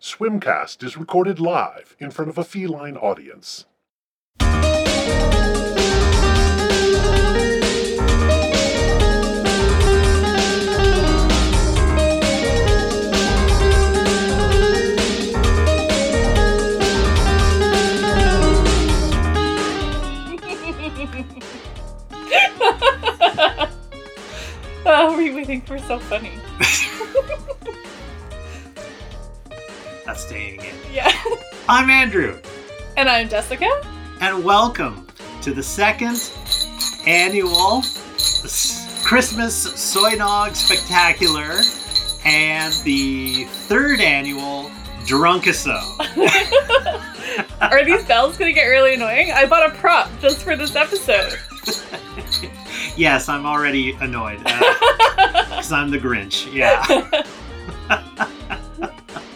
Swimcast is recorded live in front of a feline audience. oh, we we think we're so funny. In. Yeah. I'm Andrew, And I'm Jessica. and welcome to the second annual Christmas Soy Nog Spectacular and the third annual Drunkaso. Are these bells gonna get really annoying? I bought a prop just for this episode. yes, I'm already annoyed uh, because I'm the Grinch. Yeah.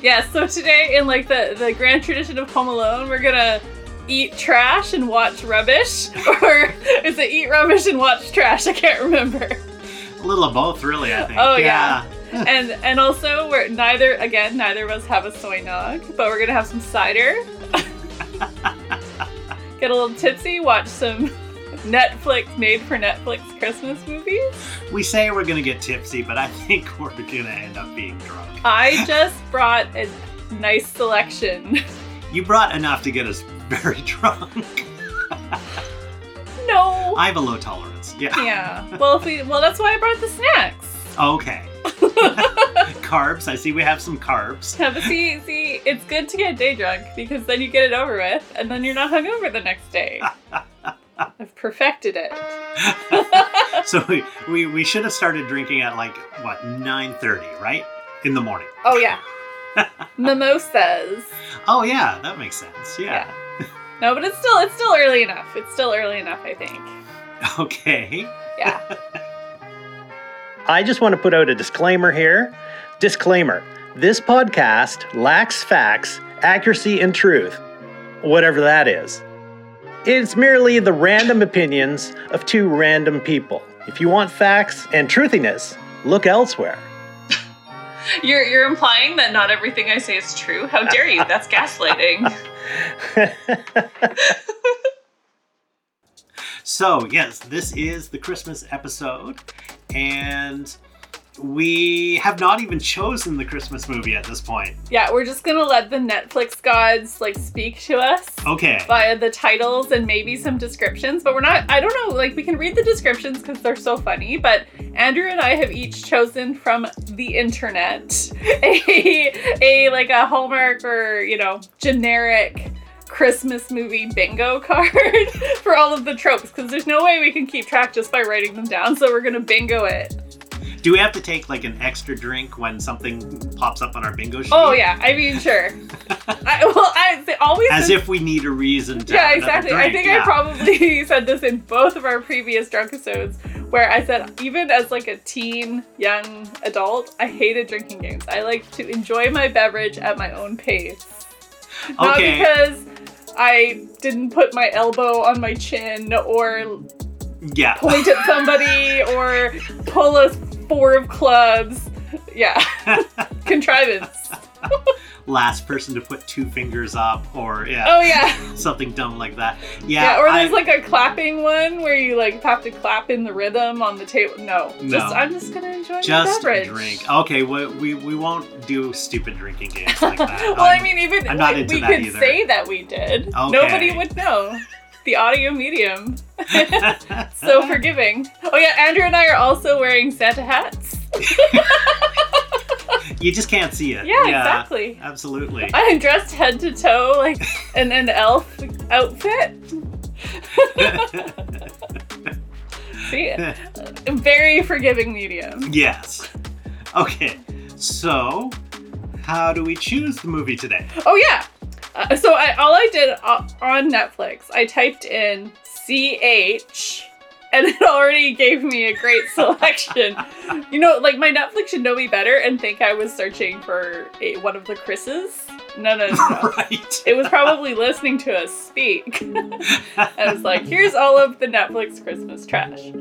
Yeah, so today in like the, the grand tradition of Home Alone, we're gonna eat trash and watch rubbish. Or is it eat rubbish and watch trash? I can't remember. A little of both, really, I think. Oh, yeah. And and also we're neither again, neither of us have a soy nog, but we're gonna have some cider. Get a little tipsy, watch some Netflix made for Netflix Christmas movies. We say we're to get tipsy, but I think we're to end up being drunk. I just brought a nice selection. You brought enough to get us very drunk. No. I have a low tolerance. Yeah. Yeah. Well, if we well, that's why I brought the snacks. Okay. carbs. I see we have some carbs. Yeah, see, see, it's good to get day drunk because then you get it over with, and then you're not hungover the next day. I've perfected it. So we, we, we should have started drinking at like what 9:30, right? In the morning. Oh yeah. Mimosas. Oh yeah, that makes sense. Yeah. No, but it's still it's still early enough. It's still early enough, I think. Okay. Yeah. I just want to put out a disclaimer here. Disclaimer this podcast lacks facts, accuracy, and truth, whatever that is. It's merely the random opinions of two random people. If you want facts and truthiness, look elsewhere. You're you're implying that not everything I say is true. How dare you? That's gaslighting. So yes, this is the Christmas episode, and we have not even chosen the Christmas movie at this point. Yeah, we're just gonna let the Netflix gods like speak to us. Okay. via the titles and maybe some descriptions, but we're not, I don't know, like we can read the descriptions because they're so funny, but Andrew and I have each chosen from the internet a, a like a Hallmark or, you know, generic Christmas movie bingo card for all of the tropes because there's no way we can keep track just by writing them down, so we're gonna bingo it. Do we have to take like an extra drink when something pops up on our bingo sheet? Oh, yeah, I mean, sure. I, well, I always. As if we need a reason to. Yeah, exactly. I think yeah. I probably said this in both of our previous drunk episodes where I said even as like a teen young adult, I hated drinking games. I like to enjoy my beverage at my own pace. Not Okay. because I didn't put my elbow on my chin or Yeah. point at somebody or pull a four of clubs. Yeah. Contrivance. Last person to put two fingers up, or yeah, Oh yeah. something dumb like that. Yeah, Yeah. or there's I- like a clapping one where you like have to clap in the rhythm on the table. No, No. just I'm just gonna enjoy just my beverage. drink. Okay, we, we we won't do stupid drinking games like that. well, I I'm- mean, even I'm not we, into we that could either. say that we did. Okay. Nobody would know. The audio medium, so forgiving. Oh yeah, Andrew and I are also wearing Santa hats. you just can't see it. Yeah, exactly. Absolutely. I am dressed head to toe like in an elf outfit. See, very forgiving medium. yes. Okay. So, how do we choose the movie today? Oh yeah. Uh, so I, all I did uh, on Netflix, I typed in CH and it already gave me a great selection. you know, like my Netflix should know me better and think I was searching for a, one of the Chris's. No, no, no. no. right. It was probably listening to us speak. I was like, here's all of the Netflix Christmas trash.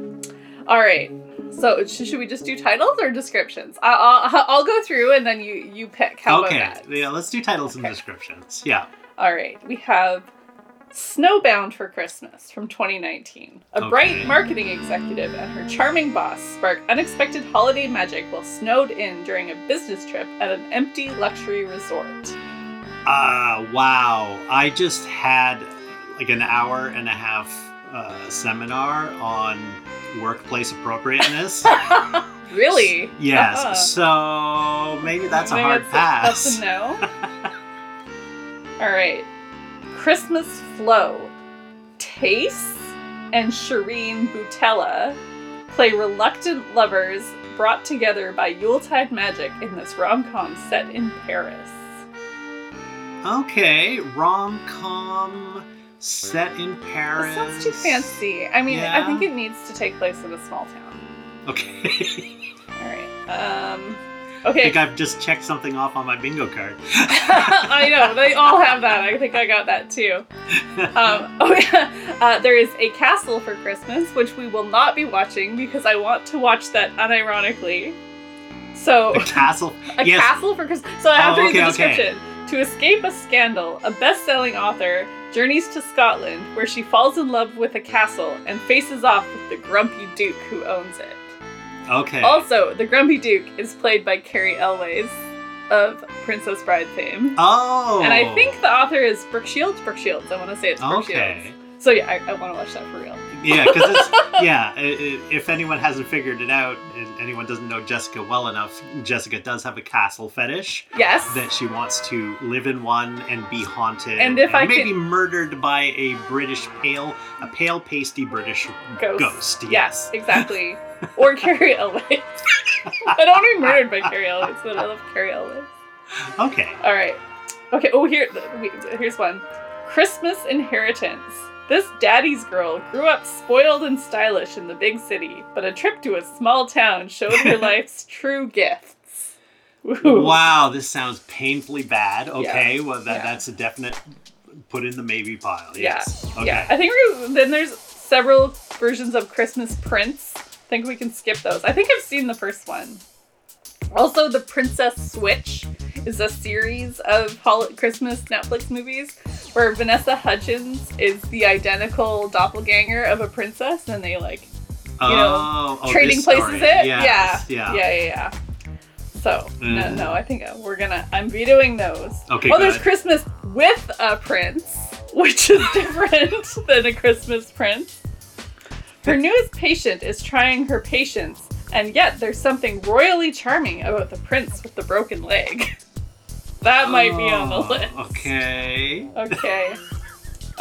All right. So should we just do titles or descriptions? I- I'll I'll go through and then you you pick. How okay. about that? Yeah, let's do titles and descriptions. Yeah. All right, we have Snowbound for Christmas from 2019. A Okay. bright marketing executive and her charming boss spark unexpected holiday magic while snowed in during a business trip at an empty luxury resort. Uh, wow. I just had like an hour and a half uh, seminar on workplace appropriateness. really? yes. Uh-uh. So maybe that's a Maybe hard that's pass. A, that's a no. All right. Christmas Flow. Tace and Shireen Butella play reluctant lovers brought together by Yuletide magic in this rom com set in Paris. okay. Rom com set in Paris. This sounds too fancy. I mean, I think it needs to take place in a small town. Okay. All right. Um. I Okay. think I've just checked something off on my bingo card. I know they all have that. I think I got that too. Um, oh yeah, uh, there is a castle for Christmas, which we will not be watching because I want to watch that unironically. So a castle. a yes. castle for Christmas. So I have Oh, to read the okay, okay. description. To escape a scandal, a best-selling author journeys to Scotland, where she falls in love with a castle and faces off with the grumpy duke who owns it. Okay. Also, the grumpy duke is played by Cary Elwes of Princess Bride fame. oh. And I think the author is Brooke Shields. Brooke Shields. I want to say it's Brooke Okay. Shields. So yeah, I, I want to watch that for real. Yeah, because it's yeah. i- i- If anyone hasn't figured it out, and anyone doesn't know Jessica well enough, Jessica does have a castle fetish Yes. that she wants to live in one and be haunted, And if I maybe could- murdered by a British pale, a pale pasty British Ghost. ghost. Yes, exactly. or Cary Elwes. I don't want to be murdered by Cary Elwes, but I love Cary Elwes. Okay. All right. Okay. Oh, here. Here's one. Christmas inheritance. This daddy's girl grew up spoiled and stylish in the big city, but a trip to a small town showed her life's true gifts. Woo. Wow, this sounds painfully bad. Okay, Yeah. well that Yeah. that's a definite put in the maybe pile. Yeah. Yes. Okay. Yeah, I think we're, then there's several versions of Christmas Prince. I think we can skip those. I think I've seen the first one. Also, The Princess Switch is a series of Christmas Netflix movies where Vanessa Hudgens is the identical doppelganger of a princess, and they like oh, know, oh, trading places it. Yes, yeah, Yeah. yeah, yeah, yeah. So no, Mm. no, I think uh, we're gonna. I'm vetoing those. Okay, Oh, there's. Christmas with a prince, which is different than a Christmas prince. Her newest patient is trying her patience, and yet there's something royally charming about the prince with the broken leg. that might be on the Oh, list. Okay. Okay.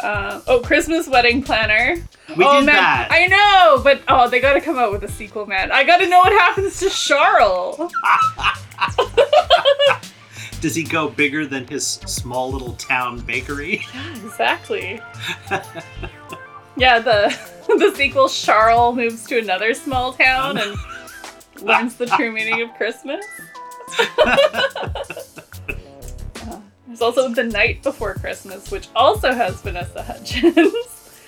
Uh, oh, Christmas wedding planner. We oh did man, that. I know, but oh, they gotta come out with a sequel, man. I gotta know what happens to Charles. Does he go bigger than his small little town bakery? Yeah, exactly. yeah, the the sequel, Charles moves to another small town and learns the true meaning of Christmas. There's also The Night Before Christmas, which also has Vanessa Hudgens.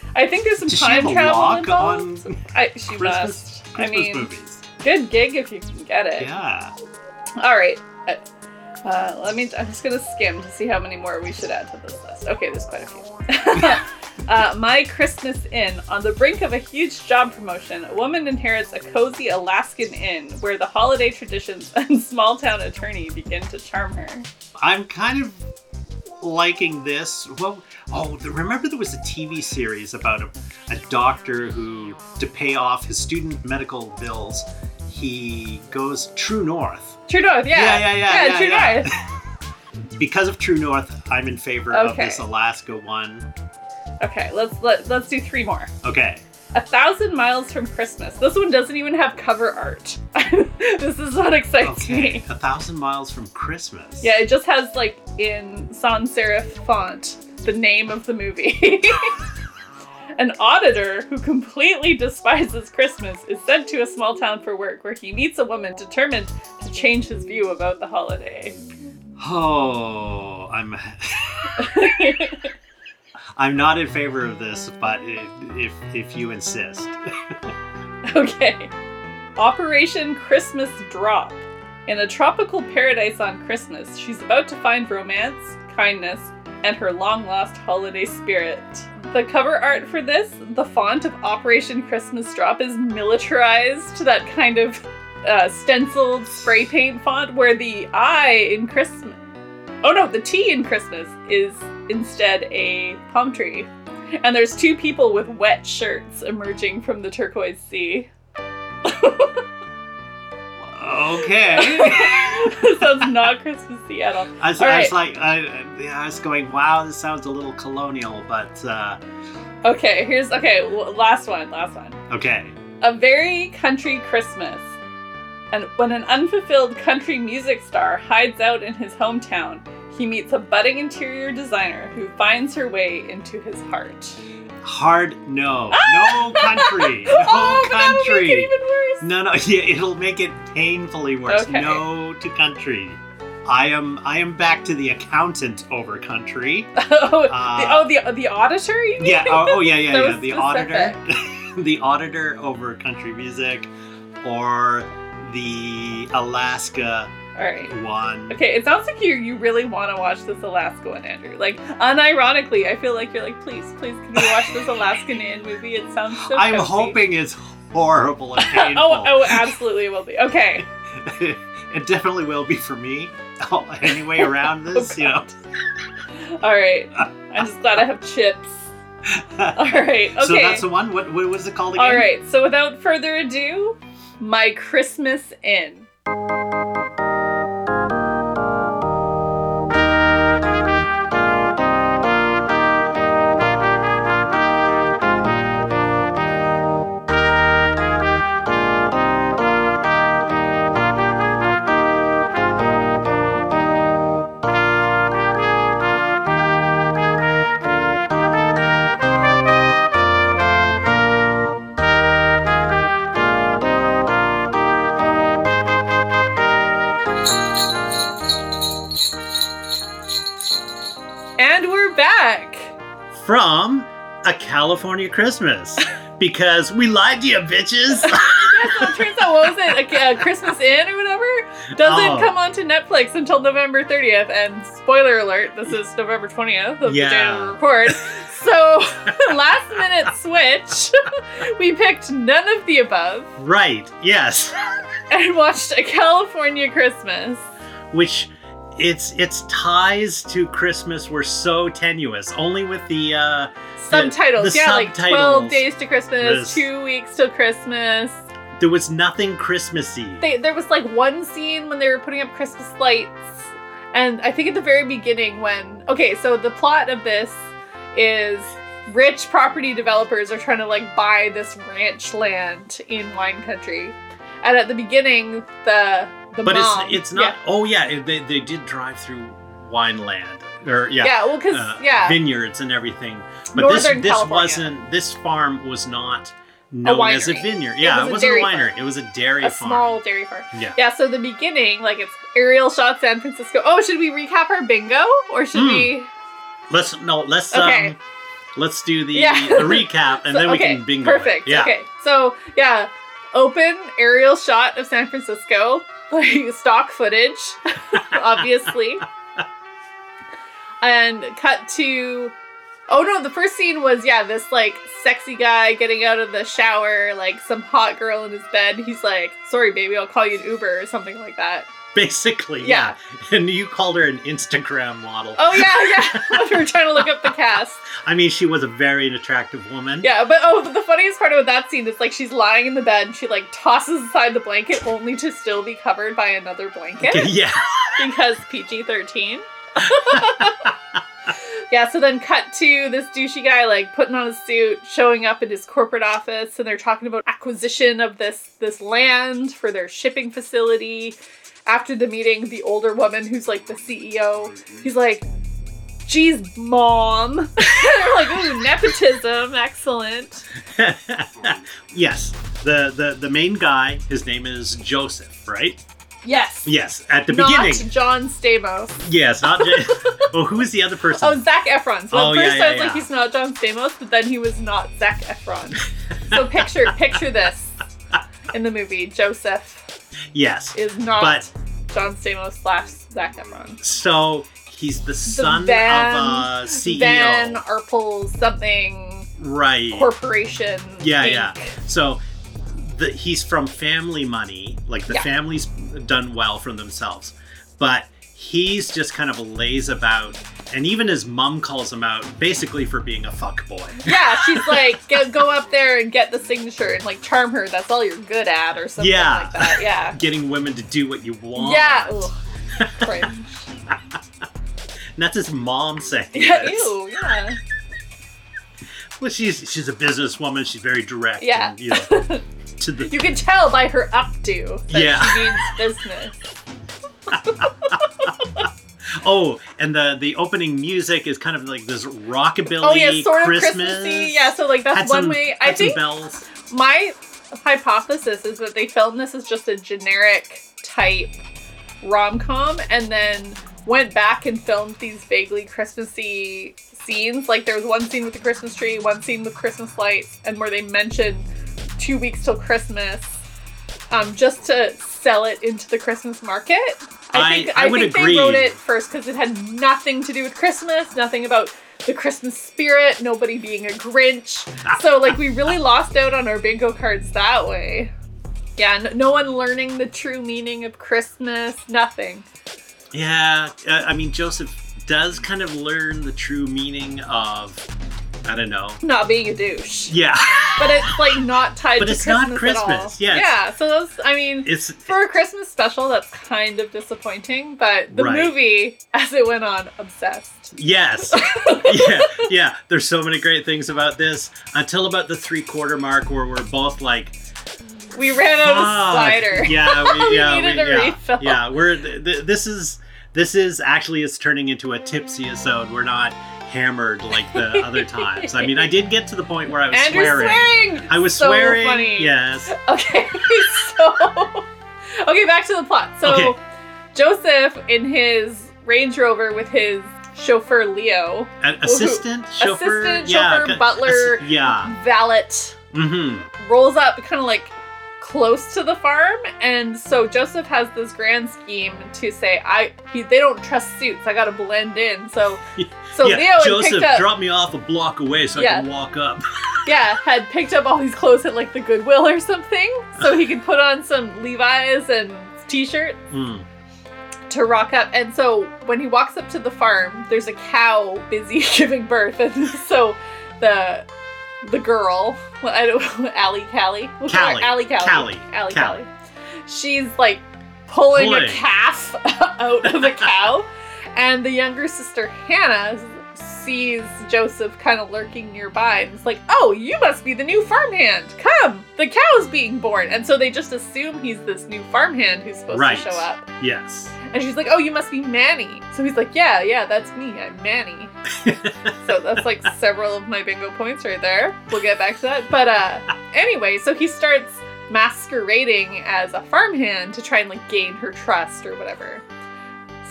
I think there's some Does time travel involved. on I, she Christmas, must. Christmas I mean, movies? good gig if you can get it. Yeah. All right. Uh, Uh, let me. I'm just gonna skim to see how many more we should add to this list. Okay, there's quite a few. uh, My Christmas Inn. On the brink of a huge job promotion, a woman inherits a cozy Alaskan inn where the holiday traditions and small town attorney begin to charm her. I'm kind of liking this. Well, oh, the- remember there was a TV series about a, a doctor who, to pay off his student medical bills, he goes True North. True North, yeah. Yeah, yeah, yeah, yeah, True yeah. North. Because of True North, I'm in favor of this Alaska one. Okay, let's let, let's do three more. Okay. A Thousand Miles from Christmas. This one doesn't even have cover art. this is what excites Okay. me. A thousand miles from Christmas. Yeah, it just has like in sans serif font the name of the movie. An auditor who completely despises Christmas is sent to a small town for work where he meets a woman determined to change his view about the holiday. Oh, I'm. I'm not in favor of this, but i- if if you insist. okay. Operation Christmas Drop. In a tropical paradise on Christmas, she's about to find romance, kindness, and her long lost holiday spirit. The cover art for this, the font of Operation Christmas Drop is militarized to that kind of uh, stenciled spray paint font where the I in Christmas. Oh no, the T in Christmas is instead a palm tree. And there's two people with wet shirts emerging from the turquoise sea. Okay. Sounds not Christmassy at all. I was, All I was right. like, I, I was going, wow, this sounds a little colonial, but uh, Okay, here's okay. Last one. Last one. okay. A very country Christmas. And when an unfulfilled country music star hides out in his hometown, he meets a budding interior designer who finds her way into his heart. Hard no. No country. No oh, country. it even worse. No, no, yeah, it'll make it painfully worse. Okay. No to country. I am I am back to the accountant over country. oh, Uh, the, oh, the the auditor. You mean? Yeah, oh, oh yeah, yeah, So yeah. The auditor the auditor over country music or the Alaska All right. one. Okay, it sounds like you you really want to watch this Alaska one, Andrew. Like, unironically, I feel like you're like, please, please, can we watch this Alaskan Inn movie? It sounds so. I'm cozy." hoping it's horrible and oh, painful. oh, oh, absolutely, it will be. Okay. it definitely will be for me. Oh, anyway, around oh, this, you know. All right. I'm just glad I have chips. All right. Okay. So that's the one. What what was it called again? All right. So without further ado, my Christmas Inn. California Christmas. Because we lied to you, bitches. Yeah, so it turns out, what was it? A, a Christmas Inn or whatever? Doesn't Oh. come onto Netflix until November 30th. And spoiler alert, this is November 20th of the day of the report. So, last minute switch, we picked none of the above right. Yes. and watched A California Christmas. Which its its ties to Christmas were so tenuous. Only with the uh Subtitles, the yeah, like 12 days to Christmas, was- two weeks till Christmas. there was nothing Christmassy. They, there was like one scene when they were putting up Christmas lights, and I think at the very beginning when okay, so the plot of this is rich property developers are trying to like buy this ranch land in wine country, and at the beginning the the but mom, it's it's not. Oh yeah, they they did drive through wine land or yeah, yeah. yeah, well, because uh, yeah, vineyards and everything. But Northern this this California. wasn't this farm was not known as a vineyard. Yeah, was it, a wasn't a winery. farm. It was a dairy a farm. small dairy farm. Yeah. Yeah, so the beginning, like it's aerial shot San Francisco. Oh, should we recap our bingo or should Hmm. we? Let's no. Let's Okay. um. Let's do the, Yeah. the recap and So- then we okay, can bingo. it. Perfect. Yeah. Okay. So yeah, open aerial shot of San Francisco, like stock footage, obviously, and cut to. Oh no, the first scene was yeah, this like sexy guy getting out of the shower, like some hot girl in his bed. He's like, "Sorry, baby, I'll call you an Uber" or something like that. Basically, Yeah. yeah. And you called her an Instagram model. Oh yeah, yeah. we were trying to look up the cast. I mean, she was a very attractive woman. Yeah, but oh, but the funniest part about that scene is like she's lying in the bed and she like tosses aside the blanket only to still be covered by another blanket yeah. because PG 13. Yeah, so then cut to this douchey guy like putting on a suit, showing up in his corporate office, and they're talking about acquisition of this this land for their shipping facility. After the meeting, the older woman who's like the CEO, he's like, Geez, mom. Like, ooh, nepotism, excellent. yes. The, the the main guy, his name is Joseph, right? Yes. Yes. At the Not beginning. John Stamos. Yes, not J- Well, who is the other person? Oh, Zac Efron. So Oh, at first yeah, I was yeah, like, he's not John Stamos, but then he was not Zac Efron. so picture picture this. in the movie, Joseph Yes. is not But- John Stamos slash Zac Efron. So he's the son Van- of a CEO. Van Arpels something right. corporation. Yeah, Inc. yeah. So the, he's from family money. Like the Yeah. family's done well for themselves. But he's just kind of lays about. And even his mom calls him out basically for being a fuck boy. Yeah, she's like, go, go up there and get the signature and like charm her. That's all you're good at, or something Yeah. like that. Yeah. Getting women to do what you want. Yeah. Ugh. Cringe. And that's his mom saying Yeah. this. Ew. Yeah. Well, she's she's a businesswoman. She's very direct. Yeah. And, you know, to the You can tell by her updo that Yeah. she means business. oh, and the the opening music is kind of like this rockabilly Oh yeah, sort of Christmas. Christmassy. Yeah, so like that's Had one some- way. I think bells. my hypothesis is that they filmed this as just a generic type rom com and then went back and filmed these vaguely Christmassy scenes. Like there was one scene with the Christmas tree, one scene with Christmas lights, and where they mentioned two weeks till Christmas, um, just to sell it into the Christmas market. I I- think I would think agree. they wrote it first because it had nothing to do with Christmas, nothing about the Christmas spirit, nobody being a Grinch. So like we really lost out on our bingo cards that way. Yeah, no one learning the true meaning of Christmas, nothing. Yeah, uh, I mean Joseph does kind of learn the true meaning of I don't know. Not being a douche. Yeah, But it's like not tied But to it's not Christmas, all. Christmas, yeah, Yeah, so those I mean it's for a Christmas special that's kind of disappointing, but the Right. movie as it went on obsessed. yes, yeah, yeah. There's so many great things about this until about the three quarter mark where we're both like, We ran out of cider. Yeah, we, We yeah, needed a yeah, refill. Yeah, we're th- th- this is this is actually it's turning into a tipsy episode. We're not hammered like the other times. I mean, I did get to the point where I was swearing. swearing. I was So swearing. funny. Yes. Okay, so okay, back to the plot. So Okay. Joseph in his Range Rover with his chauffeur Leo, An assistant chauffeur. assistant, yeah, chauffeur, butler. ass- yeah. valet, Mm-hmm. rolls up kind of like close to the farm, and so Joseph has this grand scheme to say, "I he, they don't trust suits. I got to blend in." So so yeah. Leo Joseph, up, drop me off a block away so I can walk up. yeah, had picked up all these clothes at like the Goodwill or something, so he could put on some Levi's and t-shirts. Mm. to rock up. And so when he walks up to the farm, there's a cow busy giving birth, and so the the girl, well, I don't, Allie Callie, We'll call her Callie. Allie Callie, Callie. Allie Callie. Callie. She's like pulling, Pulling. a calf out of a cow, and the younger sister Hannah sees Joseph kind of lurking nearby and is like, "Oh, you must be the new farmhand. Come, the cow's being born." And so they just assume he's this new farmhand who's supposed Right. to show up. Yes. And she's like, "Oh, you must be Manny." So he's like, "Yeah, yeah, that's me. I'm Manny." so that's like several of my bingo points right there. We'll get back to that. But uh anyway, so he starts masquerading as a farmhand to try and like gain her trust or whatever.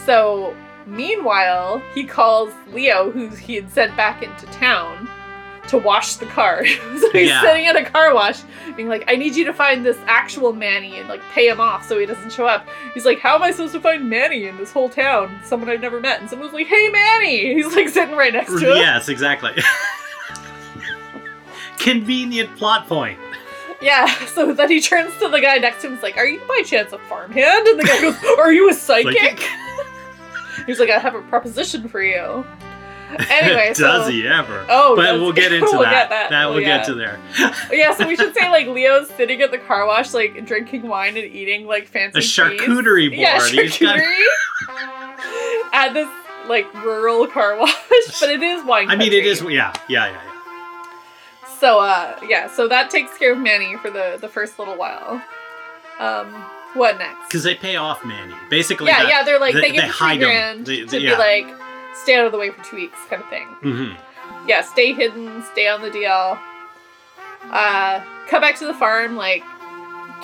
So meanwhile, he calls Leo, who he had sent back into town, to wash the car. so he's Yeah. sitting at a car wash, being like, I need you to find this actual Manny and like pay him off so he doesn't show up. He's like, How am I supposed to find Manny in this whole town? Someone I've never met. And someone's like, Hey Manny! He's like sitting right next to him. yes, exactly. Convenient plot point. Yeah, so then he turns to the guy next to him and is like, Are you by chance a farmhand? And the guy goes, Are you a psychic? Psychic? He's like, I have a proposition for you. Anyway, does so he ever? Oh, but we'll get into We'll that. get that. That we'll get to there. yeah, so we should say like Leo's sitting at the car wash, like drinking wine and eating like fancy A cheese. charcuterie board. Yeah, got- charcuterie. At this like rural car wash, but it is wine. I mean, it is. country. Yeah, yeah, yeah. yeah. So uh yeah, so that takes care of Manny for the the first little while. Um what next? Because they pay off Manny. Basically. yeah, the- yeah, they're like they- they, give they hide grand They- to they- be like stay out of the way for two weeks kind of thing. Mhm. Yeah, stay hidden, stay on the DL. Uh come back to the farm, like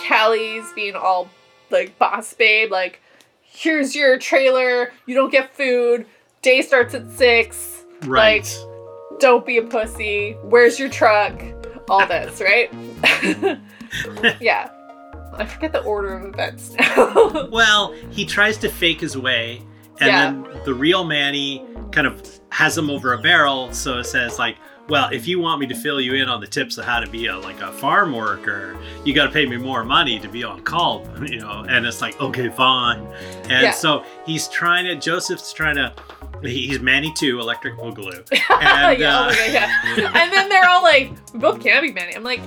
Callie's being all like boss babe, like here's your trailer, you don't get food, day starts at six, Right. Like, don't be a pussy, where's your truck? All this, right? yeah. I forget the order of events now. Well, he tries to fake his way, and Yeah. then the real Manny kind of has him over a barrel. So it says like, "Well, if you want me to fill you in on the tips of how to be a like a farm worker, you got to pay me more money to be on call." You know, and it's like, "Okay, fine." And Yeah. so he's trying to. Joseph's trying to. He's Manny too, Electric Boogaloo. And, yeah, oh uh, my God, yeah. And then they're all like, we both can be Manny. I'm like,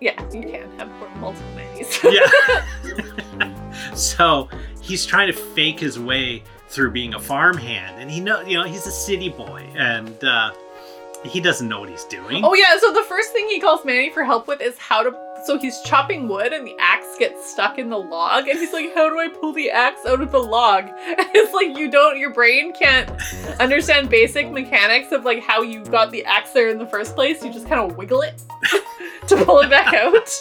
yeah, you can have multiple Yeah. so he's trying to fake his way through being a farmhand, and he know you know he's a city boy, and uh, he doesn't know what he's doing. Oh yeah, so the first thing he calls Manny for help with is how to so he's chopping wood and the axe gets stuck in the log and he's like, How do I pull the axe out of the log? And it's like you don't your brain can't understand basic mechanics of like how you got the axe there in the first place. You just kind of wiggle it to pull it back out.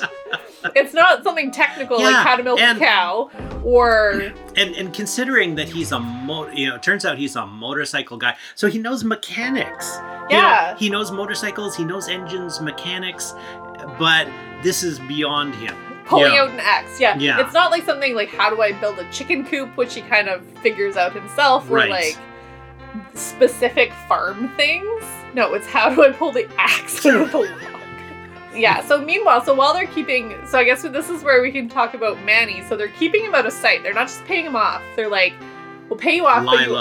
It's not something technical like how to milk and- a cow or And and considering that he's a mo, you know, it turns out he's a motorcycle guy, so he knows mechanics. You know, Yeah. he knows motorcycles, he knows engines, mechanics, but this is beyond him. pulling Yeah. out an axe. Yeah. Yeah. It's not like something like how do I build a chicken coop, which he kind of figures out himself, or Right. like specific farm things. No, it's how do I pull the axe out of the. Yeah, so meanwhile, so while they're keeping, so I guess this is where we can talk about Manny. So they're keeping him out of sight. They're not just paying him off. They're like, we'll pay you off, but you,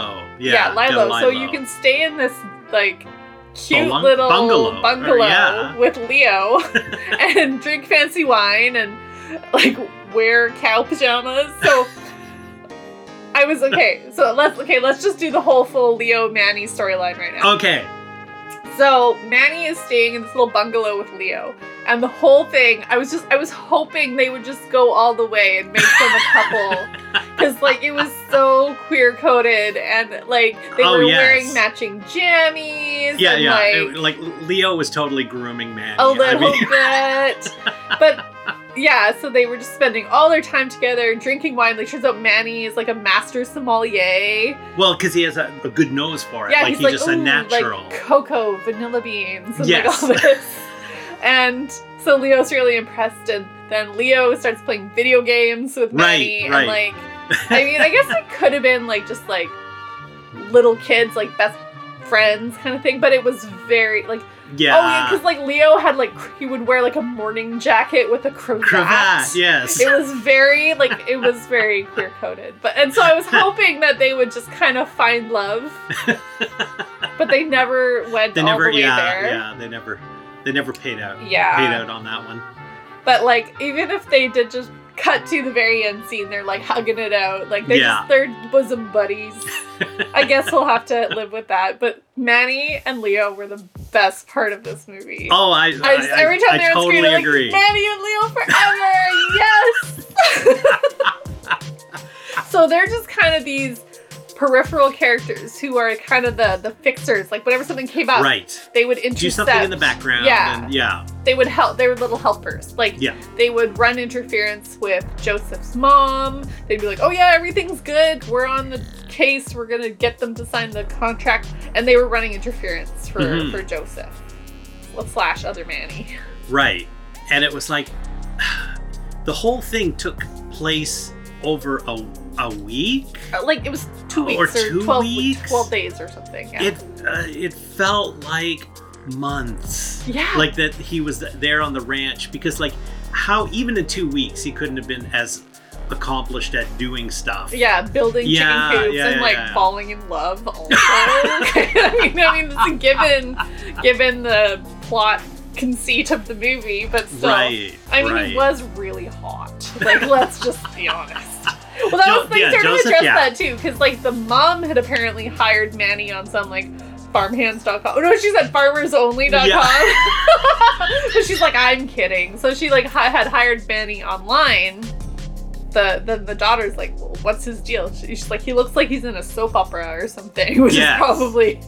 yeah, yeah, Lilo. get So you can stay in this like cute Belung- little bungalow, or- yeah. with Leo and drink fancy wine and like wear cow pajamas. So I was okay. So let's okay. Let's just do the whole full Leo Manny storyline right now. Okay, So Manny is staying in this little bungalow with Leo, and the whole thing. I was just I was hoping they would just go all the way and make them a couple. Because like it was so queer coded and like they Oh, were yes. wearing matching jammies. yeah, and, yeah, Like, it- like Leo was totally grooming Manny. a I little mean- bit. But yeah, so they were just spending all their time together drinking wine. Like turns out Manny is like a master sommelier. Well, because he has a, a good nose for it. Yeah, like he's he's like, just a natural. like cocoa, vanilla beans, and Yes. like all this. and so Leo's really impressed, and then Leo starts playing video games with Manny, Right, and like, I mean, I guess it could have been like just like little kids, like best friends kind of thing, but it was very like yeah. oh yeah, because like Leo had like he would wear like a morning jacket with a cravat. cravat. Yes. It was very like it was very queer coded, but and so I was hoping that they would just kind of find love, but they never went they all never. the way Yeah. there. Yeah. They never. They never paid out. Yeah. Paid out on that one. But like even if they did just cut to the very end scene, they're like hugging it out, like they're Yeah. just they're bosom buddies. I guess we'll have to live with that. But Manny and Leo were the best part of this movie. Oh, I. I just, every time I they're on totally screen, I'm like. Manny and Leo forever, yes. so they're just kind of these peripheral characters who are kind of the the fixers. Like whenever something came up, right. they would intercept. Do something in the background. Yeah. And, yeah. They would help. They were little helpers. Like Yeah. they would run interference with Joseph's mom. They'd be like, "Oh yeah, everything's good. We're on the case. We're gonna get them to sign the contract." And they were running interference for Mhm. for Joseph. Slash other Manny. Right. And it was like the whole thing took place over a, a week. Uh, like it was two weeks or, two 12, weeks? 12 days or something. Yeah. It uh, it felt like months. Yeah. Like that he was there on the ranch because like how even in 2 weeks he couldn't have been as accomplished at doing stuff. yeah, building Yeah, chicken coops yeah, and yeah, like yeah. falling in love. Also, I mean, I mean, it's a given, given the plot conceit of the movie, but still, Right. I mean, right. he was really hot. Like, let's just be honest. Well, that Jo- was they yeah, sort of addressed yeah. that too, because like the mom had apparently hired Manny on some like farmhands.com. Oh no, she said farmersonly.com. but she's like, I'm kidding. So she like hi- had hired Manny online. The, the the daughter's like, well, what's his deal? She's like, he looks like he's in a soap opera or something, which Yes. is probably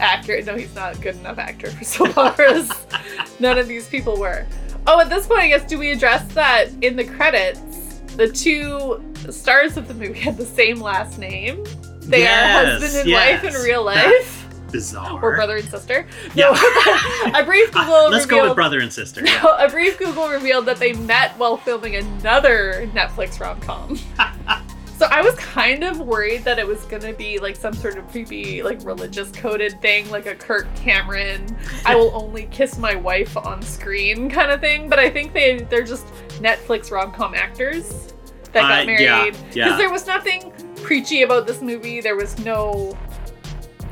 accurate. No, he's not a good enough actor for soap operas. None of these people were. Oh, at this point, I guess do we address that in the credits? The two stars of the movie had the same last name. They Yes, are husband and yes. wife in real life. bizarre. or brother and sister. Yeah. No, a brief Google Uh, let's go revealed, with brother and sister. Yeah. No, a brief Google revealed that they met while filming another Netflix rom com. so I was kind of worried that it was gonna be like some sort of creepy, like religious coded thing, like a Kirk Cameron, I will only kiss my wife on screen kind of thing. But I think they they're just Netflix rom com actors that got Uh, married. Because yeah. there was nothing preachy about this movie. There was no.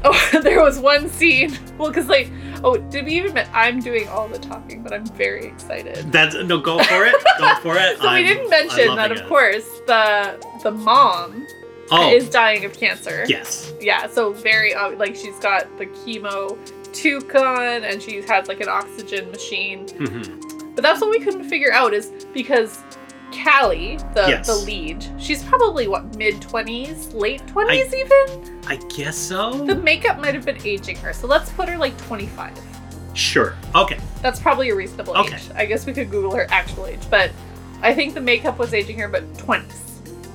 Oh, there was one scene. Well, because like, oh, did we even? men- I'm doing all the talking, but I'm very excited. That's no go for it. Go for it. So we I'm- didn't mention that, of it. course, the the mom Oh, is dying of cancer. yes. Yeah. So very like she's got the chemo toucan and she's had like an oxygen machine. Mhm. But that's what we couldn't figure out is because Callie, the Yes. the lead, she's probably what mid twenties, late twenties even. I guess so. The makeup might have been aging her, so let's put her like twenty five. Sure. Okay. That's probably a reasonable Okay. age. I guess we could Google her actual age, but I think the makeup was aging her, but twenties.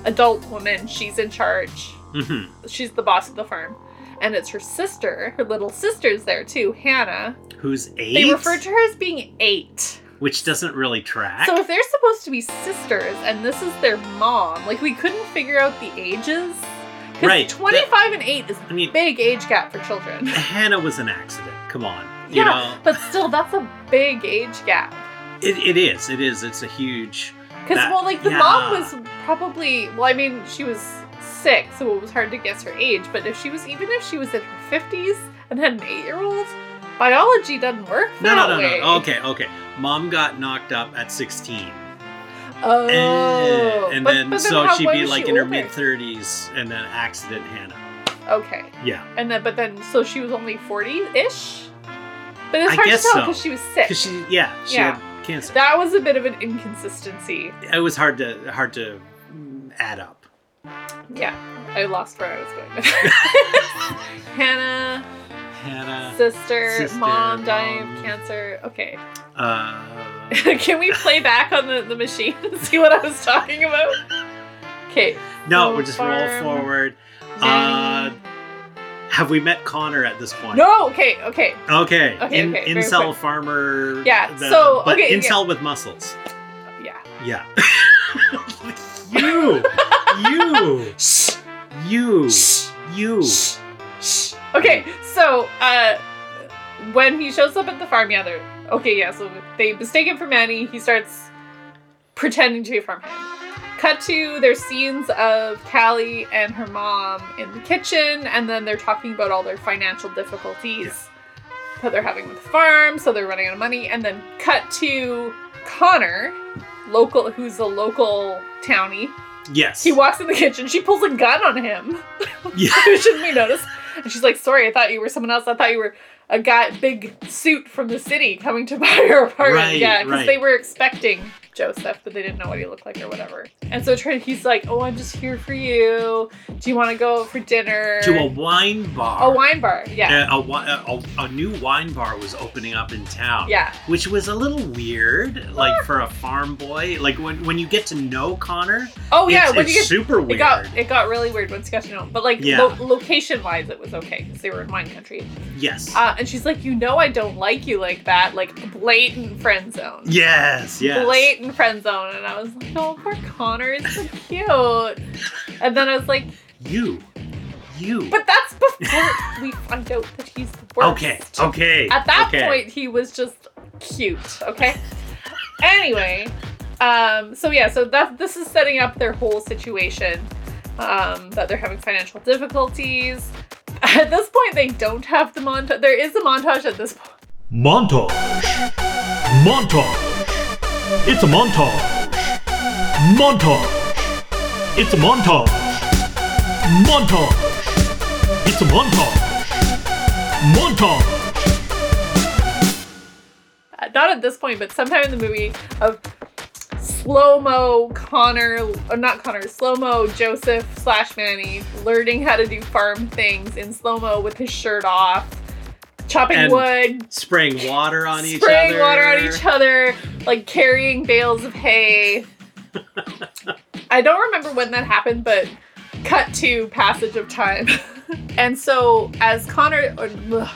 Adult woman, she's in charge. Mm-hmm. She's the boss of the firm. And it's her sister, her little sister's there too, Hannah. Who's eight? They refer to her as being eight. Which doesn't really track. So if they're supposed to be sisters and this is their mom, like we couldn't figure out the ages. Right. 25 and 8 is I mean- a big age gap for children. Hannah was an accident. Come on. You yeah, know, but still, that's a big age gap. it, it is. It is. It's a huge. Because, well, like the mom was probably, well, I mean, she was sick, so it was hard to guess her age. But if she was, even if she was in her 50s and had an eight year old, biology doesn't work No, that no, no, way. no. Okay, okay. Mom got knocked up at 16. Oh. and, and But- then, but so how- she'd be like she in her mid 30s and then accident Hannah. Okay. Yeah. And then, but then, so she was only 40 ish? But it's I hard to tell so. because she was sick. She yeah, she Yeah. had cancer. That was a bit of an inconsistency. it was hard to hard to mm, add up. Yeah. I lost where I was going. Hannah, Hannah sister, Sister, mom dying of cancer. Okay. uh Can we play back on the, the machine and see what I was talking about? Okay. No, we're just roll forward. Uh have we met Connor at this point? no, okay, okay. Okay. Okay, In, okay, incel quick. farmer. Yeah, so, but okay, incel with muscles. Yeah. Yeah. you, you, Shh. you, you. Shh. Okay, so uh when he shows up at the farm, yeah, they're okay, yeah, so they mistake him for Manny, he starts pretending to be a farmhand. Cut to their scenes of Callie and her mom in the kitchen, and then they're talking about all their financial difficulties that they're having with the farm, so they're running out of money, and then cut to Connor, local who's a local townie. Yes. He walks in the kitchen, she pulls a gun on him. Yeah. Shouldn't we notice? And she's like, sorry, I thought you were someone else. I thought you were a guy, big suit from the city coming to buy her apartment. Right, yeah, because right. they were expecting Joseph, but they didn't know what he looked like or whatever. And so Trent, he's like, oh, I'm just here for you. Do you want to go out for dinner? to a wine bar. A wine bar. Yeah. A, a, a, a new wine bar was opening up in town. yeah. Which was a little weird, like for a farm boy. Like when, when you get to know Connor, Oh yeah. it's, when it's you get super it weird. got it got really weird once you got to know him. But like Yeah. lo- location wise, it was okay because they were in wine country. yes. Uh, and she's like, you know, I don't like you like that. Like blatant friend zone. yes. Yes. blatant friend zone, and I was like, "Oh, poor Connor is so cute." And then I was like, You. You. "But that's before we find out that he's the worst." okay. Okay. At that okay. point, he was just cute. Okay. anyway, um, so yeah, so that this is setting up their whole situation. Um, that they're having financial difficulties. At this point, they don't have the montage. There is a montage at this point. Montage. Montage. It's a montage. Montage. It's a montage. Montage. It's a montage. Montage. uh, not at this point, but sometime in the movie of slow mo Connor, or not Connor, slow mo Joseph slash Manny learning how to do farm things in slow mo with his shirt off, chopping And wood, Spraying water on each spraying other. water on each other, like carrying bales of hay. I don't remember when that happened, but cut to passage of time. and so as Connor, or, ugh,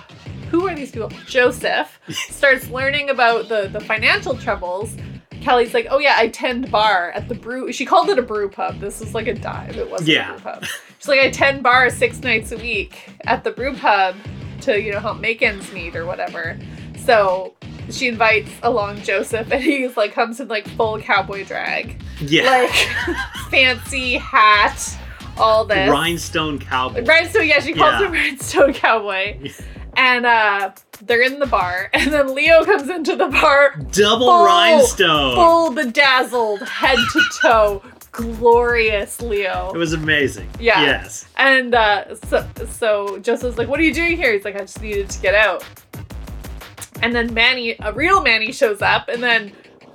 who are these people? Joseph starts learning about the the financial troubles. Kelly's like, oh yeah, I tend bar at the brew. She called it a brew pub. This was like a dive. It wasn't Yeah. a brew pub. She's like, I tend bar six nights a week at the brew pub to you know help make ends meet or whatever. So she invites along Joseph, and he's like comes in like full cowboy drag, Yeah. like fancy hat, all this. Rhinestone cowboy. Rhinestone, yeah, she calls Yeah. him Rhinestone Cowboy. And uh they're in the bar, and then Leo comes into the bar, Double Full- rhinestone. full bedazzled, head to toe, glorious Leo. It was amazing. Yeah. Yes. And uh, so, so Joseph's like, "What are you doing here?" He's like, "I just needed to get out." And then Manny, a real Manny, shows up, and then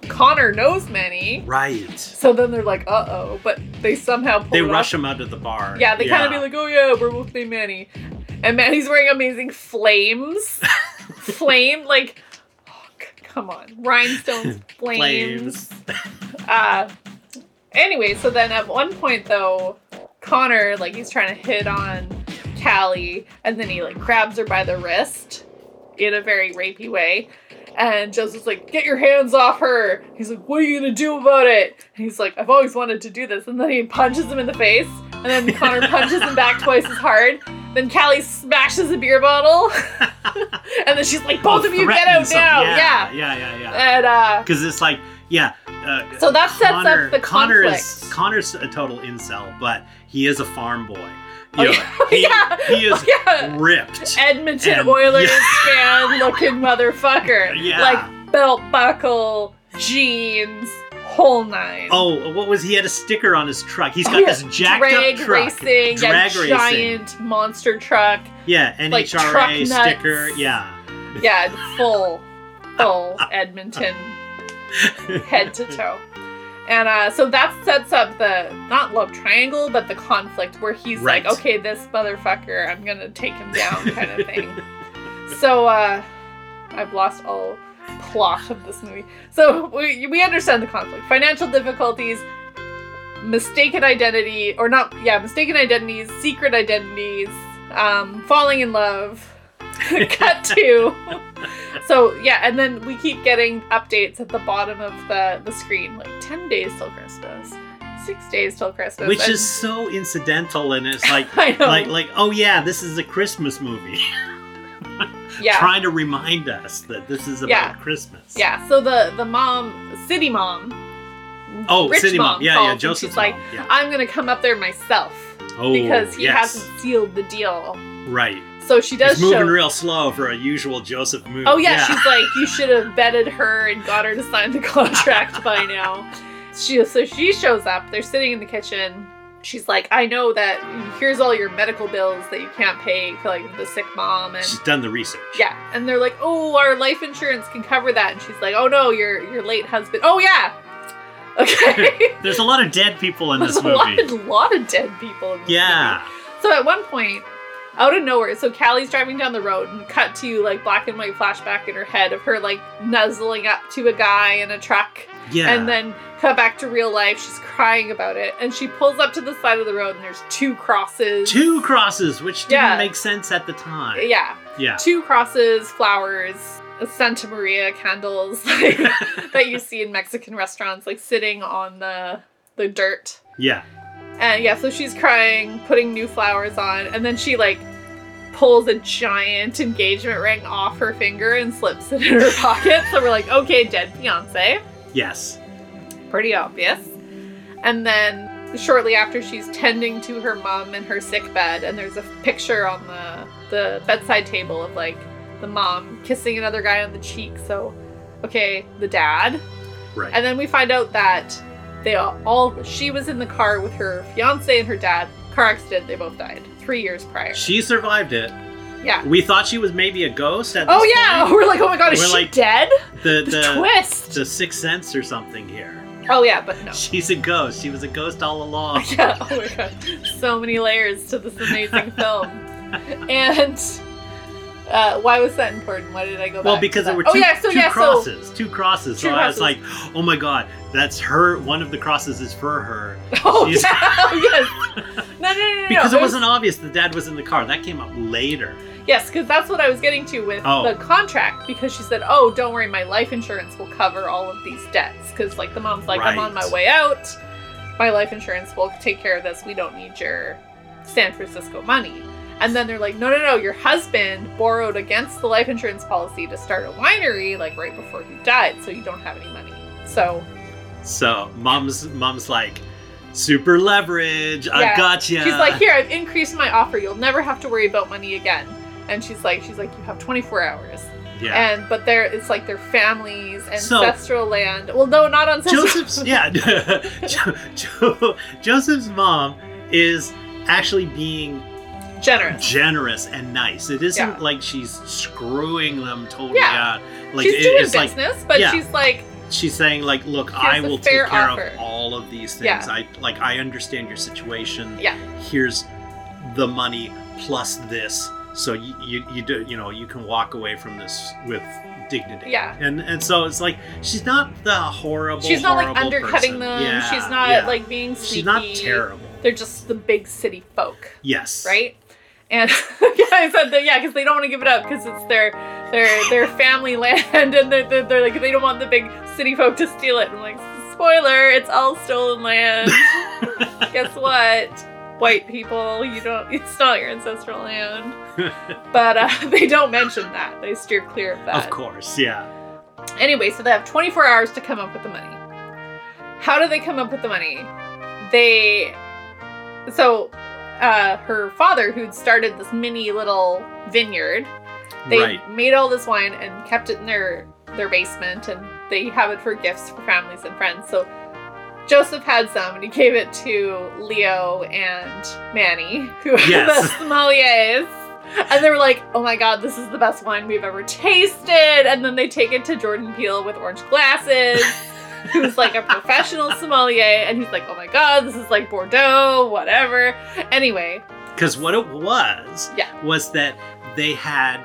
Connor knows Manny. Right. So then they're like, "Uh oh!" But they somehow pull They rush him out of the bar. Yeah, they kind of be like, "Oh yeah, we're both named Manny," and Manny's wearing amazing flames, flame like, oh, c- come on, rhinestones, flames. uh, anyway, so then at one point though, Connor like he's trying to hit on Callie, and then he like grabs her by the wrist in a very rapey way. And Joseph's like, get your hands off her. He's like, what are you gonna do about it? And he's like, I've always wanted to do this. And then he punches him in the face. And then Connor punches him back twice as hard. Then Callie smashes a beer bottle. and then she's like, both of you get out him. now. Yeah. Yeah. Yeah. Yeah. Yeah. And uh, Because it's like, yeah. Uh, so that sets Connor, up the Connor conflict. is Connor's a total incel, but he is a farm boy. Oh, You know, yeah. he, Yeah. he is Oh, yeah. ripped. Edmonton And- Oilers yeah. fan looking motherfucker. Yeah. Like belt buckle, jeans, whole nine. Oh, what was he had a sticker on his truck? He's got this jacked drag up truck. racing, drag yeah, racing. giant monster truck. Yeah, like, NHRA truck nuts. sticker. Yeah. Yeah, full, full Edmonton, head to toe. And uh, so that sets up the not love triangle, but the conflict where he's Right. like, okay, this motherfucker, I'm gonna take him down, kind of thing. so uh, I've lost all plot of this movie. So we, we understand the conflict, financial difficulties, mistaken identity, or not, yeah, mistaken identities, secret identities, um, falling in love. Cut to. So yeah, and then we keep getting updates at the bottom of the the screen, like ten days till Christmas, six days till Christmas, Which and- is so incidental and it's like like like oh yeah, this is a Christmas movie. yeah, Trying to remind us that this is about Yeah. Christmas. yeah. So the the mom, city mom, Oh, rich City Mom. mom, Yeah, yeah, Joseph's she's like. Yeah. I'm gonna come up there myself Oh, because he yes. hasn't sealed the deal. Right. So she does He's moving show. real slow for a usual Joseph move. Oh yeah, she's like, you should have vetted her and got her to sign the contract by now. She so she shows up. They're sitting in the kitchen. She's like, I know that here's all your medical bills that you can't pay for like the sick mom and She's done the research. yeah. And they're like, oh, our life insurance can cover that. And she's like, oh no, your your late husband. Oh yeah. Okay. There's a lot of dead people in There's this a lot, movie. lot of dead people. In this movie. Yeah. movie. So at one point, out of nowhere, so Callie's driving down the road and cut to like black and white flashback in her head of her like nuzzling up to a guy in a truck, Yeah. and then cut back to real life. She's crying about it, and she pulls up to the side of the road, and there's two crosses. two crosses, which didn't Yeah. make sense at the time. Yeah, Yeah. two crosses, flowers, Santa Maria candles like, that you see in Mexican restaurants, like sitting on the the dirt. Yeah. And yeah, so she's crying, putting new flowers on, and then she like pulls a giant engagement ring off her finger and slips it in her pocket. So we're like, okay, dead fiance. Yes. Pretty obvious. And then shortly after she's tending to her mom in her sick bed, and there's a picture on the the bedside table of like the mom kissing another guy on the cheek. So okay, the dad. Right. And then we find out that they all, she was in the car with her fiance and her dad. Car accident. They both died three years prior. she survived it. yeah. We thought she was maybe a ghost at Oh yeah. point. We're like, oh my god, is We're she like- dead? The The, the twist. the sixth sense or something here. oh yeah, but no. She's a ghost. She was a ghost all along. Yeah. Oh my god. So many layers to this amazing film. And Uh, why was that important? Why did I go back? Well, because there were that? two, oh, yeah, so, two yeah, so- crosses, two crosses. Two so I was like, oh my god, that's her. One of the crosses is for her. Oh, She's- yeah, oh, yes. No, no, no, no. Because no. it wasn't obvious the dad was in the car. That came up later. Yes, because that's what I was getting to with Oh. the contract. Because she said, "Oh, don't worry, my life insurance will cover all of these debts." Because like the mom's like, "I'm on my way out. My life insurance will take care of this. We don't need your San Francisco money." And then they're like, "No, no, no. Your husband borrowed against the life insurance policy to start a winery, like right before he died, so you don't have any money." So So mom's mom's like, super leverage. I Yeah. gotcha. She's like, here, I've increased my offer. You'll never have to worry about money again. And she's like, she's like, you have 24 hours. yeah. And but they're it's like their families, So- ancestral land. Well, no, not ancestral. Joseph's yeah, jo- Jo- Joseph's mom is actually being generous. generous and nice. It isn't Yeah. like she's screwing them totally Yeah. out. Like she's it- doing it's like business, but yeah. she's like, she's saying like, look, Here's I will take care offer. of all of these things. I like I understand your situation. Yeah. Here's the money plus this. So you you, you do you know you can walk away from this with dignity. Yeah. And and so it's like she's not the horrible. she's not like undercutting person. them. Yeah, she's not yeah. like being sneaky. She's not terrible. They're just the big city folk, Yes. right? And yeah, I said that. Yeah, because they don't want to give it up because it's their their their family land, and they're, they're, they're like they don't want the big city folk to steal it. I'm like, spoiler, it's all stolen land. Guess what? White people, you don't. It's not your ancestral land. But uh, they don't mention that. They steer clear of that. of course. Yeah. Anyway, so they have 24 hours to come up with the money. How do they come up with the money? They. So, uh, her father, who'd started this mini little vineyard, they right. made all this wine and kept it in their their basement, and they have it for gifts for families and friends. So, Joseph had some, and he gave it to Leo and Manny, who are the sommeliers. And they were like, "Oh my god, this is the best wine we've ever tasted!" And then they take it to Jordan Peele with orange glasses, who's like a professional sommelier, and he's like, "Oh my god, this is like Bordeaux, whatever." Anyway, Because what it was Yeah. was that they had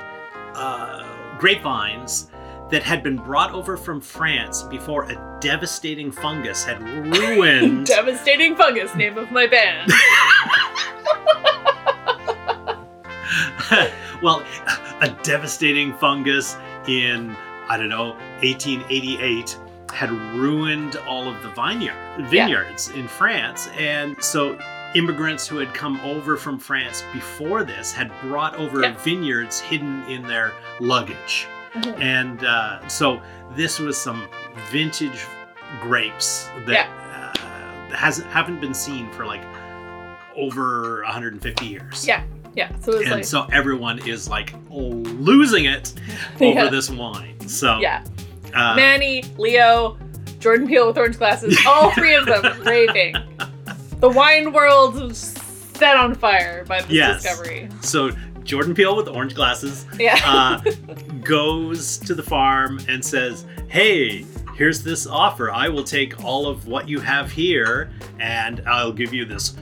uh, grapevines that had been brought over from France before a devastating fungus had ruined. devastating fungus, name of my band. well, a devastating fungus in I don't know 1888 had ruined all of the vineyard vineyards in France, and so immigrants who had come over from France before this had brought over Yeah. vineyards hidden in their luggage, Mhm. and uh, so this was some vintage grapes that uh, has haven't been seen for like over 150 years. Yeah. Yeah, so it was And like, so everyone is like losing it over Yeah. this wine. So yeah, uh, Manny, Leo, Jordan Peele with orange glasses, all three of them raving. The wine world was set on fire by this Yes. discovery. so Jordan Peele with orange glasses Yeah. uh, goes to the farm and says, "Hey, here's this offer. I will take all of what you have here, and I'll give you this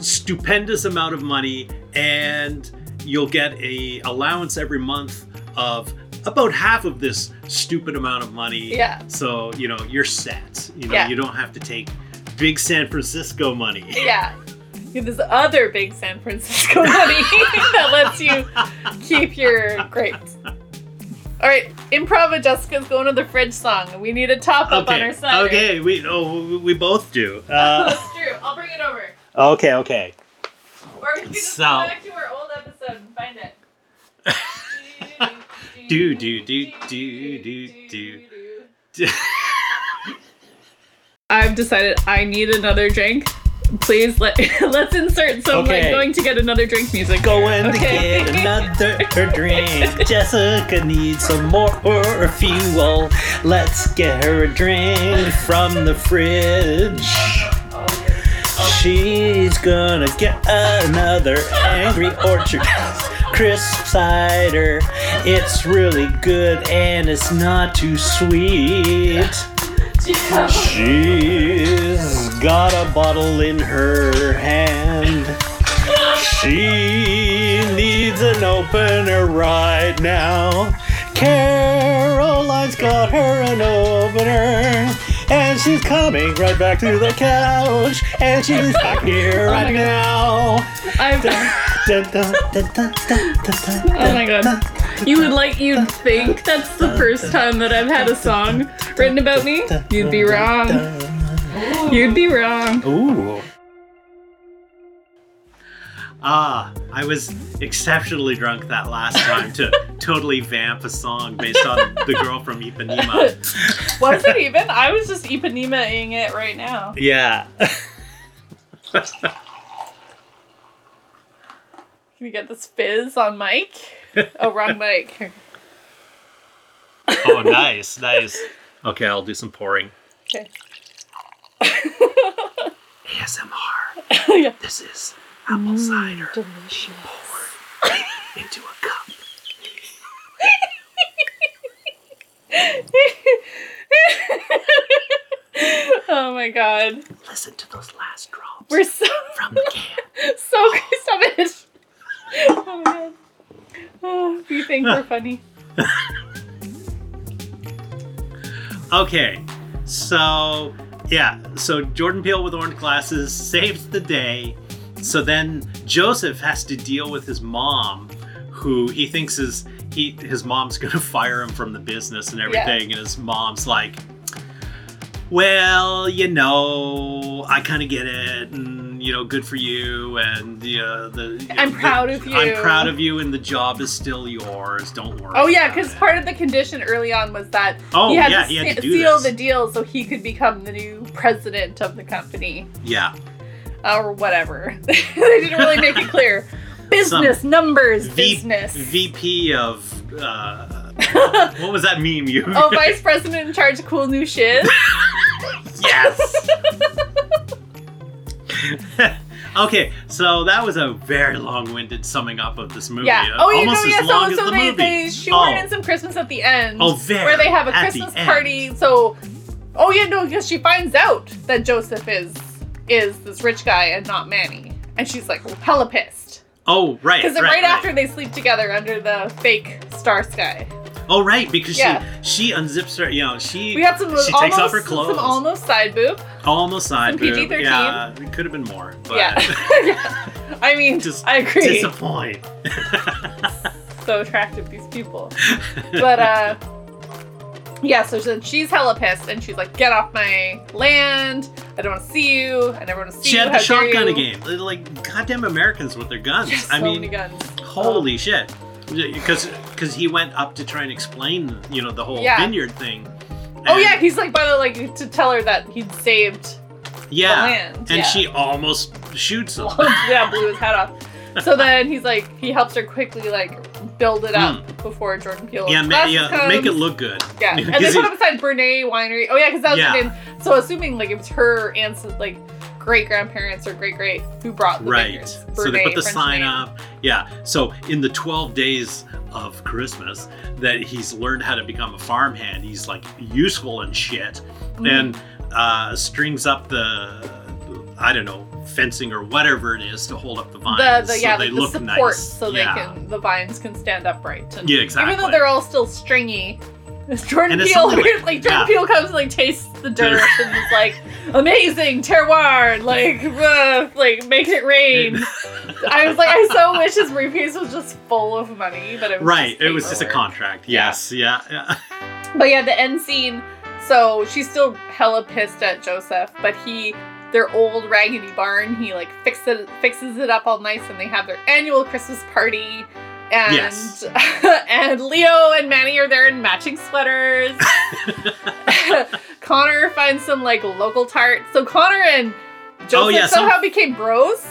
stupendous amount of money, and you'll get a allowance every month of." About half of this stupid amount of money. Yeah. So, you know, you're set. You know, Yeah. you don't have to take big San Francisco money. yeah. You have this other big San Francisco money that lets you keep your grapes. All right, improv Jessica's going to the fridge song. We need a top up on our side. Okay. We oh we both do. Uh, That's true. I'll bring it over. okay. Okay. Or we can just So- go back to our old episode and find it. Do, do, do, do, do, do. I've decided I need another drink. Please let let's insert some Okay. like going to get another drink music. Going Okay. to get another drink. Jessica needs some more fuel. Let's get her a drink from the fridge. She's gonna get another Angry Orchard crisp cider. It's really good and it's not too sweet. She's got a bottle in her hand. She needs an opener right now. Caroline's got her an opener. And she's coming right back to the couch. And she's back here oh right God. now. I've Oh my god. You would like you'd think that's the first time that I've had a song written about me? You'd be wrong. You'd be wrong. Ooh. Ah, I was exceptionally drunk that last time to totally vamp a song based on the girl from Ipanema. Was it even? I was just Ipanema-ing it right now. Yeah. Can we get this fizz on mic? Oh, wrong mic. Oh, nice, nice. Okay, I'll do some pouring. Okay. ASMR. yeah. This is apple mm, cider Delicious. into a cup. oh my god. Listen to those last drops We're so from the can. so stop it. Oh my god. Oh, you think we're funny? Okay, so yeah, so Jordan Peele with orange glasses saves the day. So then Joseph has to deal with his mom, who he thinks is he his mom's gonna fire him from the business and everything, and his mom's like, "Well, you know, I kind of get it, and you know, good for you, and the uh, the you I'm proud the- of you. I'm proud of you, and the job is still yours. Don't worry." Oh yeah, because part of the condition early on was that Oh, he had yeah, to he had to seal this. the deal so he could become the new president of the company yeah. or whatever. they didn't really make it clear. Business numbers, V- business. VP of uh, what was that meme you? oh, vice president in charge of cool new shit. yes. okay, so that was a very long-winded summing up of this movie. Yeah. uh, Oh, you know, yeah. So, as so the they, movie. they shoehorn oh, in some Christmas at the end. Oh, very, Where they have a Christmas end. party. So, oh yeah, no, because she finds out that Joseph is is this rich guy and not Manny, and she's like hella pissed oh, right, because right, right. after they sleep together under the fake star sky. Oh, right, because Yeah. she she unzips her. You know, she We got some she almost, takes off her clothes. some almost side boob. almost side some boob. PG-13. Yeah, it could have been more. But Yeah. yeah. I mean, Just I agree. disappoint. so attractive these people. But uh yeah, so she- she's hella pissed and she's like, get off my land. I don't want to see you. I never want to see she you. She had the shotgun again. Like goddamn Americans with their guns. Yes, I so mean, guns. Holy shit! Because because he went up to try and explain, you know, the whole Yeah. vineyard thing. Oh yeah, he's like by the like to tell her that he'd saved yeah, the land. and yeah. she almost shoots him. yeah, blew his head off. So then he's like, he helps her quickly like build it up before Jordan Peele. Hmm. yeah, ma- yeah, make it look good. Yeah, and they put he- up beside Bernay Winery. Oh yeah, because that was Yeah. her name. So assuming like it was her aunts, like great grandparents or great great who brought the right. So they put the French sign name. up. Yeah. So in the 12 days of Christmas that he's learned how to become a farmhand, he's like useful and shit, Mm-hmm. and uh, strings up the I don't know fencing or whatever it is to hold up the vines. The, the so yeah, they like the look support nice. so yeah. they can the vines can stand upright. And Yeah, Even though they're all still stringy, Jordan it's Peele, something like- Jordan yeah. Peele comes and like tastes the dirt and is like amazing terroir, like uh, like makes it rain. I was like, I so wish his briefcase was just full of money, but it was Right, it was just a contract. Yeah. Yes, yeah, yeah. But yeah, the end scene. So she's still hella pissed at Joseph, but he, their old raggedy barn, he like fixes it, fixes it up all nice, and they have their annual Christmas party. And Yes. and Leo and Manny are there in matching sweaters. Connor finds some like local tart. So Connor and Joseph Oh, yeah, some- somehow became bros.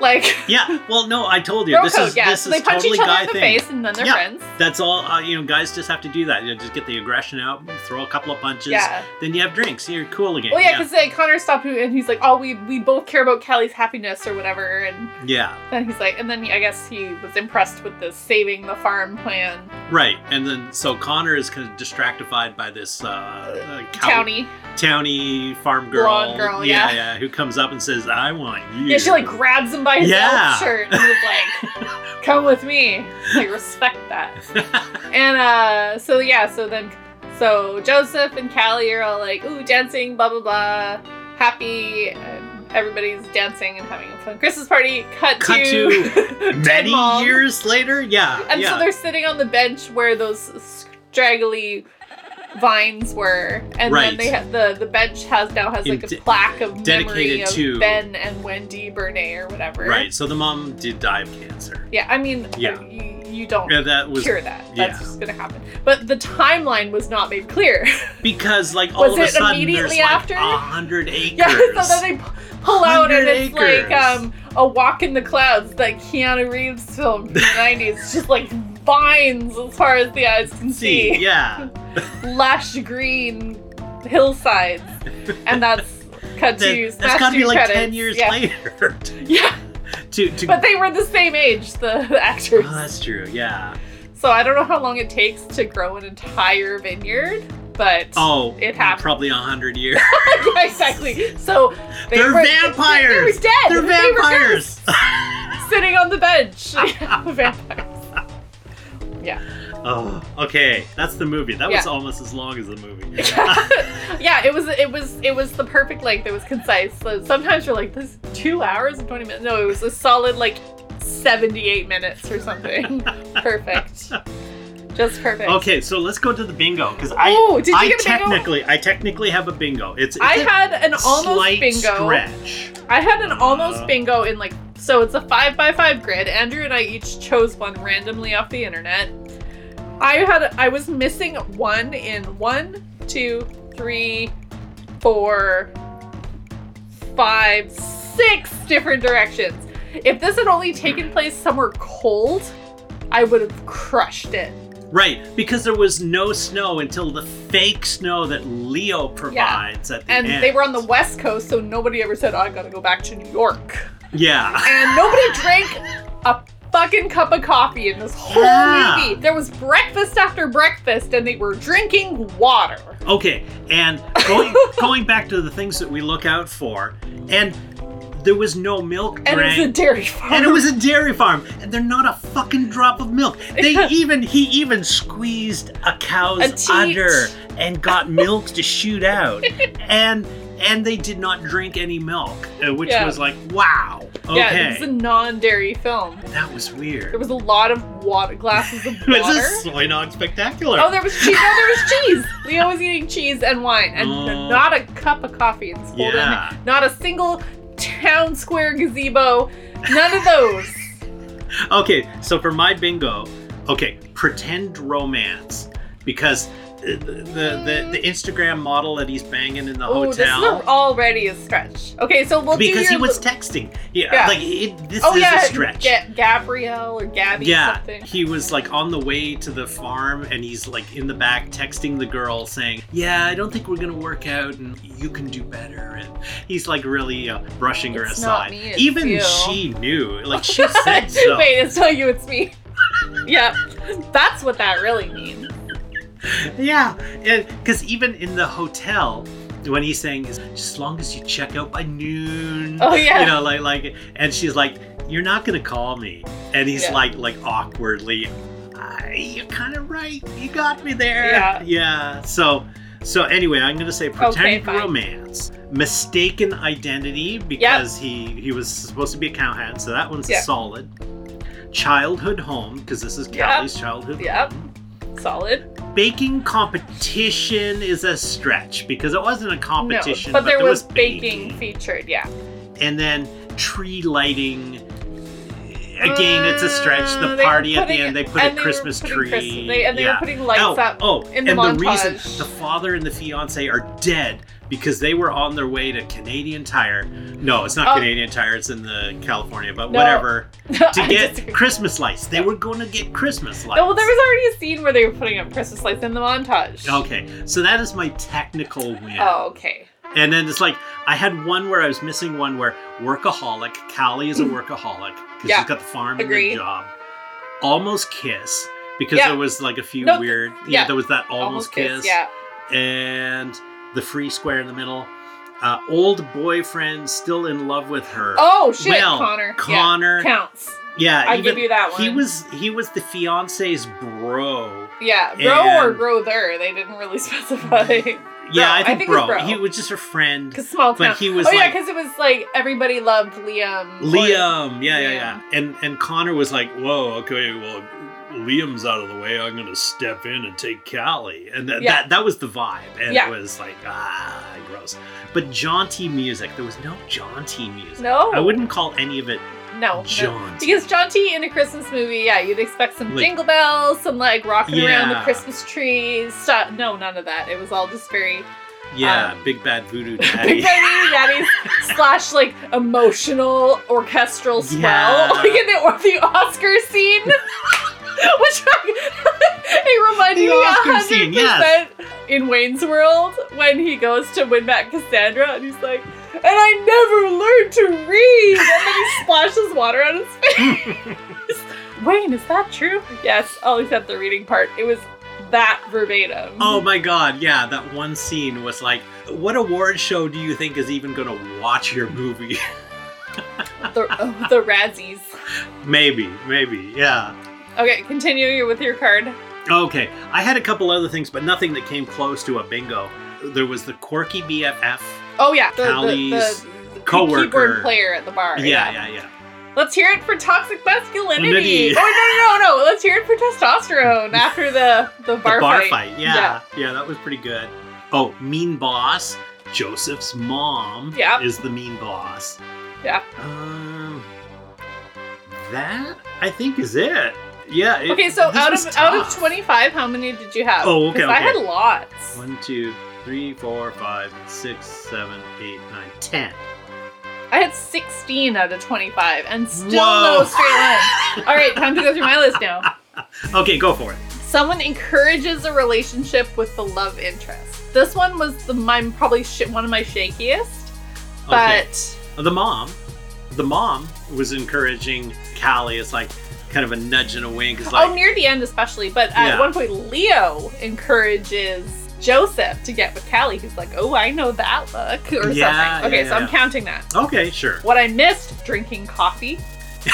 Like yeah. Well, no, I told you bro this code, is yeah. this so is they punch totally each other guy in the thing. face, and then they're Yeah. friends. That's all. Uh, you know, guys just have to do that. You know, just get the aggression out, throw a couple of punches. Yeah. Then you have drinks. You're cool again. Well, yeah, because like, Connor stopped and he's like, "Oh, we we both care about Kelly's happiness or whatever," and yeah. then he's like, and then he, I guess he was impressed with the saving the farm plan, Right. And then so Connor is kind of distractified by this uh, uh cow- towny. towny farm girl. Blonde girl, yeah. yeah, who comes up and says, "I want you." Yeah, she like grabs him by his Yeah. elf shirt and was like, "Come with me." Like respect that. and uh, so yeah, so then so Joseph and Callie are all like, "Ooh, dancing, blah blah blah, happy." And everybody's dancing and having a fun Christmas party. Cut, Cut to, Dead Many years later, yeah, And yeah. so they're sitting on the bench where those straggly vines were, and Right. then they ha- the the bench has now has like a de- plaque of memory dedicated of to- Ben and Wendy Burnett or whatever. right. So the mom did die of cancer. Yeah, I mean, Yeah. you, you don't Yeah, that was cure that. That's yeah. just gonna happen. But the timeline was not made clear. because like all of a sudden immediately there's after? like a hundred acres. yeah, so then they pull out and 100 it's like um a walk in the clouds, that Keanu Reeves film from the nineties. Just like vines as far as the eyes can see. See, yeah. lush green hillsides, and that's cut to That, smash that's got to be like credits. ten years yeah. later. Yeah, to to. but they were the same age, the actors. oh, that's true. Yeah. So I don't know how long it takes to grow an entire vineyard, but Oh, It happened. Probably a hundred years. yeah, exactly. So they They're were, vampires! They, were dead. They're They were vampires. sitting on the bench. Vampires. Yeah. oh, okay. That's the movie. That was almost as long as the movie. yeah, it was it was it was the perfect length. It was concise. So sometimes you're like, this two hours and twenty minutes. No, it was a solid like seventy-eight minutes or something. perfect. Just perfect. Okay, so let's go to the bingo because I Oh, did you I get a bingo? technically I technically have a bingo. It's, it's I had an almost bingo. stretch. I had an almost Uh. bingo in like so it's a five by five grid. Andrew and I each chose one randomly off the internet. I had I was missing one in one, two, three, four, five, six different directions. If this had only taken place somewhere cold, I would have crushed it. Right, because there was no snow until the fake snow that Leo provides at the And end. they were on the west coast, so nobody ever said, oh, I gotta go back to New York. Yeah. and nobody drank a fucking cup of coffee in this whole Yeah. movie. There was breakfast after breakfast, and they were drinking water. Okay, and going going back to the things that we look out for, and there was no milk And drank. it was a dairy farm. and it was a dairy farm, and they're not a fucking drop of milk. They even he even squeezed a cow's A udder and got milk to shoot out, and and they did not drink any milk, uh, which Yeah. was like wow. Okay, Yeah, it was a non-dairy film. that was weird. There was a lot of water, glasses of It was water. a soy nog spectacular. Oh, there was cheese. No, there was cheese. Leo was eating cheese and wine, and Oh. not a cup of coffee in this whole Yeah. Not a single town square gazebo. None of those. Okay, so for my bingo, okay, pretend romance because the the, the, Instagram model that he's banging in the Oh, this is hotel already a stretch. Okay, so we'll do because he was texting. Yeah, Yeah. like it, this oh is yeah, a stretch. Ga- Gabrielle or Gabby yeah, something. he was like on the way to the farm and he's like in the back texting the girl saying, "Yeah, I don't think we're gonna work out, and you can do better." And he's like really uh, brushing her It's not aside. me, Even you. she knew, like she said so. Wait, it's not you, it's me. yeah, that's what that really means. Yeah, because even in the hotel, when he's saying, "Just as long as you check out by noon," Oh, yeah. you know, like like, and she's like, "You're not gonna call me," and he's Yeah. like like awkwardly, "Ah, "You're kind of right. You got me there." Yeah. yeah. So so anyway, I'm gonna say pretend fine. romance, mistaken identity because he he was supposed to be a cowhand, so that one's Yeah. solid. Childhood home because this is. Callie's childhood. Yep. home Solid. baking competition is a stretch because it wasn't a competition, no, but, there, was, baking. baking. featured. Yeah. and then tree lighting. Again, it's a stretch. The mm, were party at the end, they put a they Christmas tree. Christmas- they- and they yeah. were putting lights oh, up Oh, in the and the reason the father and the fiance are dead because they were on their way to Canadian Tire. No, it's not Oh. Canadian Tire. It's in the California, but No. whatever. To get. Christmas lights, they were going to get Christmas lights. No, well, there was already a scene where they were putting up Christmas lights in the montage. Okay, so that is my technical win. Oh, okay. And then it's like I had one where I was missing one where workaholic. Callie is a workaholic because. Yeah, she's got the farm and agreed. the job. Almost kiss because Yeah. there was like a few No, weird. Yeah, yeah. there was that almost, kiss. Yeah. And the free square in the middle. Uh, old boyfriend still in love with her. Oh shit, Well, Connor. Connor. Yeah, counts. yeah, I give you that one. He was he was the fiance's bro. Yeah, bro or brother. They didn't really specify. Yeah, I I think, think it was bro. bro. He was just a friend. Because small But town. he was oh yeah, because it was like everybody loved Liam. Liam, yeah, yeah, Liam. yeah. And and Connor was like, "Whoa, okay, well, Liam's out of the way. I'm gonna step in and take Callie." And that Yeah. that, that was the vibe, and Yeah. it was like, ah, gross. But jaunty music. There was no jaunty music. No. I wouldn't call any of it No. no. jaunty. Because jaunty in a Christmas movie, yeah, you'd expect some Like- jingle bells, some like rocking around the Christmas trees. Stuff. No, none of that. It was all just very yeah, um, big bad voodoo Daddy. Big daddy. Daddy slash like emotional orchestral swell, Yeah. like in the, or the Oscar scene. Wayne's World when he goes to win back Cassandra and he's like, and I never learned to read, and then he splashes water on his face. Wayne, is that true? Yes, I'll accept the reading part. It was that verbatim. Oh my god, yeah, that one scene was like, what award show do you think is even gonna watch your movie? the, oh, the Razzies. maybe, maybe, yeah. Okay, continue you with your card. Okay, I had a couple other things, but nothing that came close to a bingo. There was the quirky BFF. Oh yeah, the, the, Callie's the, the coworker. keyboard player at the bar. Yeah, yeah, yeah. Let's hear it for toxic masculinity. Oh no, no, no, no! Let's hear it for testosterone after the the bar, the bar fight. fight. Yeah, yeah, that was pretty good. Oh, mean boss. Joseph's mom Yep. is the mean boss. Yeah. Um, that I think is it. Yeah. it- Okay, so out of out of twenty five, how many did you have? Oh, okay, 'Cause I had lots. One, two, three, four, five, six, seven, eight, nine, ten. I had sixteen out of twenty five, and still Whoa. no straight line. All right, time to go through my list now. Okay, go for it. Someone encourages a relationship with the love interest. This one was the my probably sh- one of my shakiest, Okay. but The mom, the mom was encouraging Callie. It's like kind of a nudge and a wink. It's like, oh, near the end especially. But at Yeah. one point, Leo encourages Joseph to get with Callie. He's like, "Oh, I know that look," or Yeah, something. Okay, yeah, so I'm counting that. okay, sure. What I missed: drinking coffee.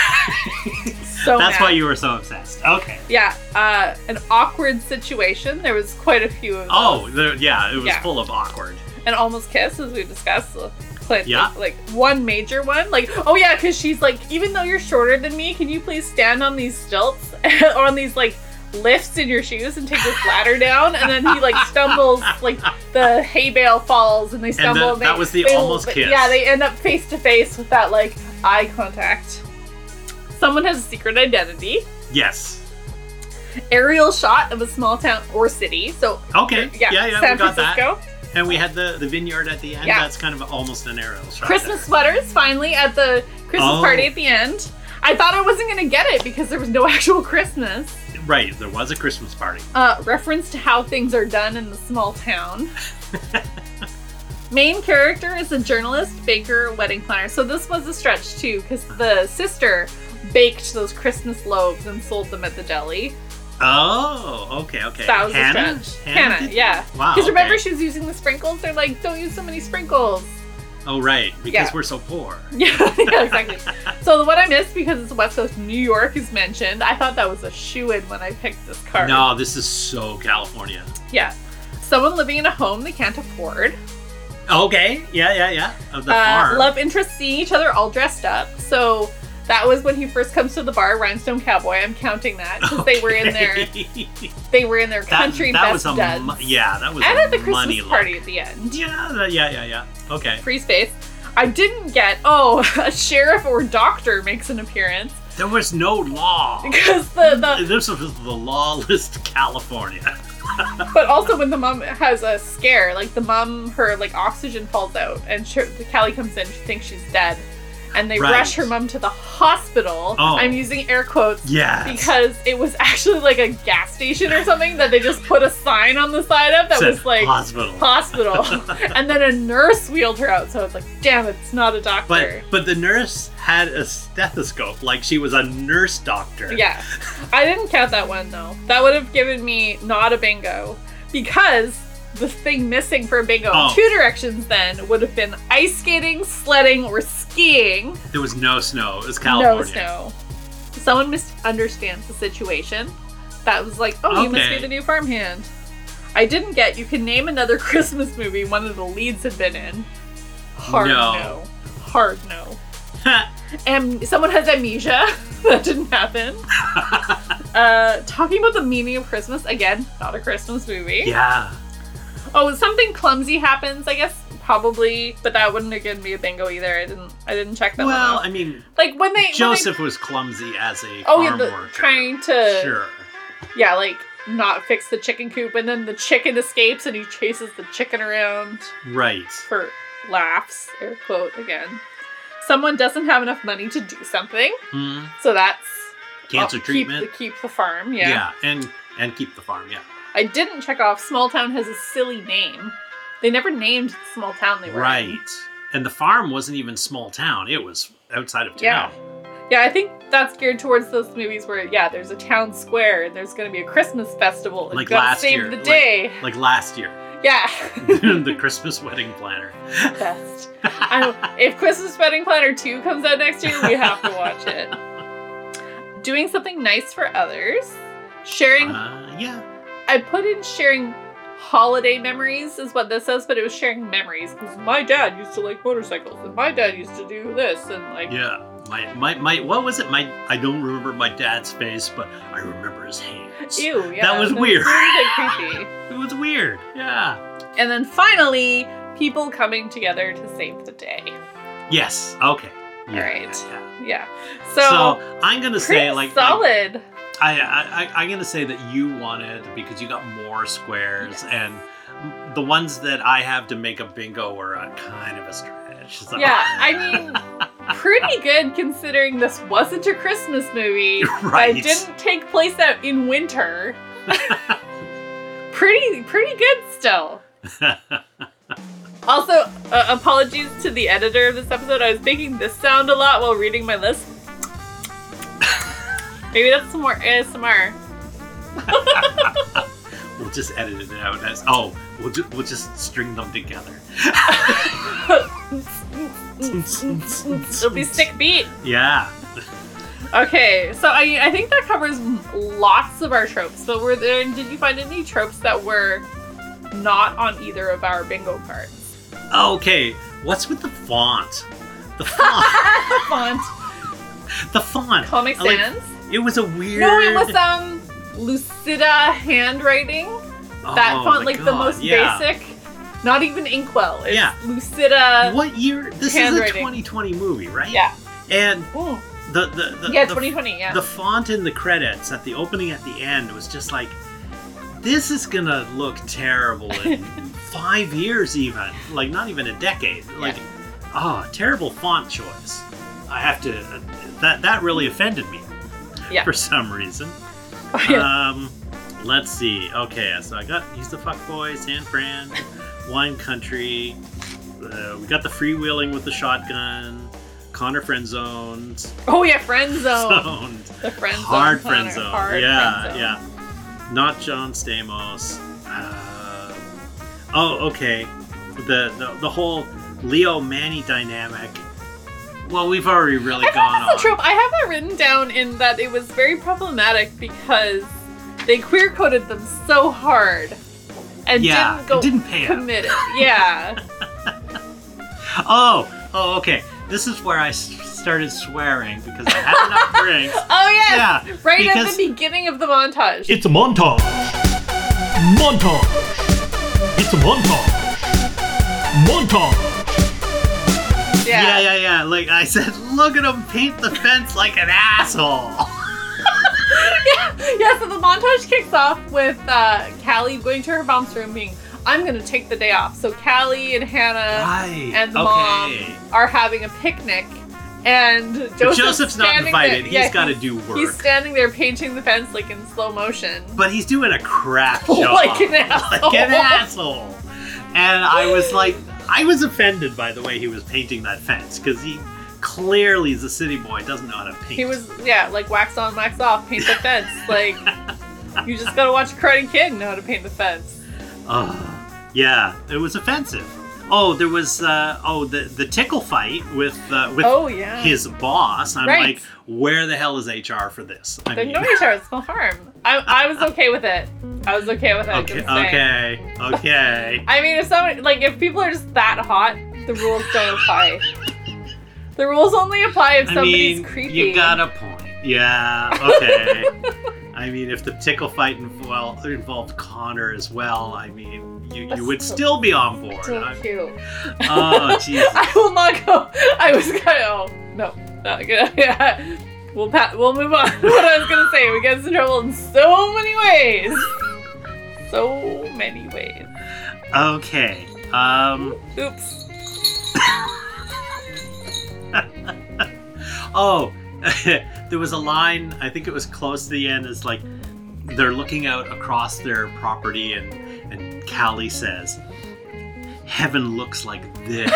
so That's mad. why you were so obsessed. Okay. Yeah, uh, an awkward situation. There was quite a few of those. Oh, there, yeah, it was full of awkward. and almost kiss as we discussed Clint, Yeah. like, like one major one like oh yeah because she's like even though you're shorter than me can you please stand on these stilts or on these like lifts in your shoes and take this ladder down and then he like stumbles like the hay bale falls and they stumble the- and they, that was the they- almost kiss. yeah they end up face to face with that like eye contact someone has a secret identity Yes. aerial shot of a small town or city so Okay. yeah, Yeah, yeah, san we got that. francisco And we had the, the vineyard at the end. Yeah. That's kind of almost an arrow shot. Christmas there. sweaters finally at the Christmas Oh. party at the end. I thought I wasn't gonna get it because there was no actual Christmas. Right, there was a Christmas party. Uh, reference to how things are done in the small town. Main character is a journalist, baker, wedding planner. So this was a stretch too, because the sister baked those Christmas loaves and sold them at the deli. Oh, okay, okay. That was Hannah? a stretch. Hannah Hannah, yeah. Wow. Because remember okay. she was using the sprinkles? They're like, don't use so many sprinkles. Oh, right, because Yeah. we're so poor. Yeah, yeah, exactly. so the one I missed because it's West Coast New York is mentioned. I thought that was a shoe in when I picked this card. No, this is so California. Yeah. Someone living in a home they can't afford. Okay, yeah, yeah, yeah. Of the Uh, farm. love interest seeing each other all dressed up. So that was when he first comes to the bar, Rhinestone Cowboy. I'm counting that because they were in their they were in their country that best was a yeah, that was and a at the money Christmas look. party at the end. Yeah, yeah, yeah, yeah. Okay. Free space. I didn't get. Oh, a sheriff or doctor makes an appearance There was no law. because the the This was the lawless California. But also when the mom has a scare, like the mom, her like oxygen falls out, and she, the Callie comes in, she thinks she's dead, and they Right. rush her mom to the hospital. Oh. I'm using air quotes Yes. because it was actually like a gas station or something that they just put a sign on the side of that Said was like hospital. hospital, and then a nurse wheeled her out. So it's like, damn, it's not a doctor. But but the nurse had a stethoscope, like she was a nurse doctor. Yeah. I didn't count that one though. That would have given me not a bingo because the thing missing for bingo. Oh. Two directions then would have been ice skating, sledding, or skiing. There was no snow. It was California. No snow. Someone misunderstands the situation. That was like, oh, you must be the new farmhand. I didn't get. You can name another Christmas movie one of the leads had been in. Hard No. no. Hard no. Am- someone has amnesia. that didn't happen. uh, talking about the meaning of Christmas again. Not a Christmas movie. yeah. Oh, something clumsy happens. I guess probably, but that wouldn't again be a bingo either. I didn't. I didn't check that Well. I mean, Like when they when they- Joseph was clumsy as a Oh yeah, farm the, worker. trying to Sure. yeah, like not fix the chicken coop, and then the chicken escapes, and he chases the chicken around Right. for laughs. Air quote again. Someone doesn't have enough money to do something, Hmm. so that's Cancer oh, keep treatment. the, keep the farm. Yeah. Yeah. and and keep the farm. Yeah. I didn't check off. Small town has a silly name. They never named the small town they were in. Right. And the farm wasn't even small town. It was outside of Yeah. town. Yeah, I think that's geared towards those movies where yeah, there's a town square and there's gonna be a Christmas festival. and Like you gotta last save year, the like- day. Like last year, yeah. the Christmas wedding planner. best. I. If Christmas Wedding Planner 2 comes out next year, we have to watch it. Doing something nice for others. Sharing. Uh, yeah. I put in sharing holiday memories, is what this says, but it was sharing memories. Because my dad used to like motorcycles, and my dad used to do this, and like. Yeah. My, my, my, what was it? My, I don't remember my dad's face, but I remember his hands. Ew, yeah. That was weird. really creepy. It was weird. Yeah. And then finally, people coming together to save the day. Yes. Okay. Yeah, Alright. yeah. Yeah. So, So, I'm gonna say like, solid. I, I, I I'm gonna say that you wanted because you got more squares Yes. and the ones that I have to make a bingo were a kind of a stretch. So- Yeah, I mean, pretty good considering this wasn't a Christmas movie. Right. It didn't take place out in winter. pretty, pretty good still. Also, uh, apologies to the editor of this episode. I was making this sound a lot while reading my list. Maybe that's some more ASMR. we'll just edit it out as oh we'll ju- we'll just string them together. It'll be sick beat. Yeah. Okay, so I I think that covers lots of our tropes. So were there? Did you find any tropes that were not on either of our bingo cards? Okay. What's with the font? The font. the Font, the font. Comic Like, Sans. It was a weird. No, it was um Lucida handwriting. That Oh font, like the most yeah. basic. Not even inkwell. It's Yeah. Lucida. What year? This is a 2020 movie, right? Yeah. And Ooh. the the, the Yeah, the 2020. Yeah. the font in the credits at the opening at the end was just like this is gonna look terrible in five years even like not even a decade like oh terrible font choice i have to that that really offended me Yeah. for some reason Oh, yeah. um let's see okay so i got he's the fuckboy san fran wine country uh, we got the freewheeling with the shotgun connor friend zones oh yeah, friend zone. zoned The friend zone. hard Connor, friend zone. hard yeah, friend yeah. Not John Stamos. Uh, oh, okay. The, the the whole Leo Manny dynamic. Well, we've already really I gone thought that's on. a trope. I have that written down in that it was very problematic because they queer coded them so hard and Yeah, didn't go it didn't pay out. committed. Yeah. Oh, oh, okay. This is where I started swearing because I had enough drinks. Oh yes. Yeah, right at the beginning of the montage. It's a montage. Montage. It's a montage. Montage. Yeah, yeah, yeah. Like I said, look at him paint the fence like an asshole. yeah, yeah. so the montage kicks off with uh, Callie going to her mom's room being, I'm gonna take the day off. So Callie and Hannah Right. and the okay. mom are having a picnic. And Joseph's, Joseph's not invited. There, yeah, he's got to do work. He's standing there painting the fence like in slow motion. but he's doing a crap job. Like an asshole. Like an asshole. And I was like, I was offended by the way he was painting that fence because he clearly, is a city boy, doesn't know how to paint. He was, yeah, like wax on, wax off, paint the fence. Like, you just gotta watch a Karate Kid know how to paint the fence. Ugh. Yeah, it was offensive. Oh, there was uh, oh the the tickle fight with uh, with Oh yeah. his boss. I'm Right. like, where the hell is HR for this? I There's mean, no HR. It's small farm. I, I was okay with it. I was okay with it. okay, okay, okay. I mean, if someone like if people are just that hot, the rules don't apply. The rules only apply if I somebody's mean, creepy. you got a point. Yeah, okay. I mean, if the tickle fight inv- well, involved Connor as well, I mean, you, you would still be on board. so I'm- cute. oh, Jesus. I will not go. I was gonna. Oh no. Yeah. We'll pa- We'll move on. what I was gonna say, we get us in trouble in so many ways. So many ways. Okay. Um. Oops. Oh, there was a line. I think it was close to the end. It's like they're looking out across their property, and and Callie says, "Heaven looks like this."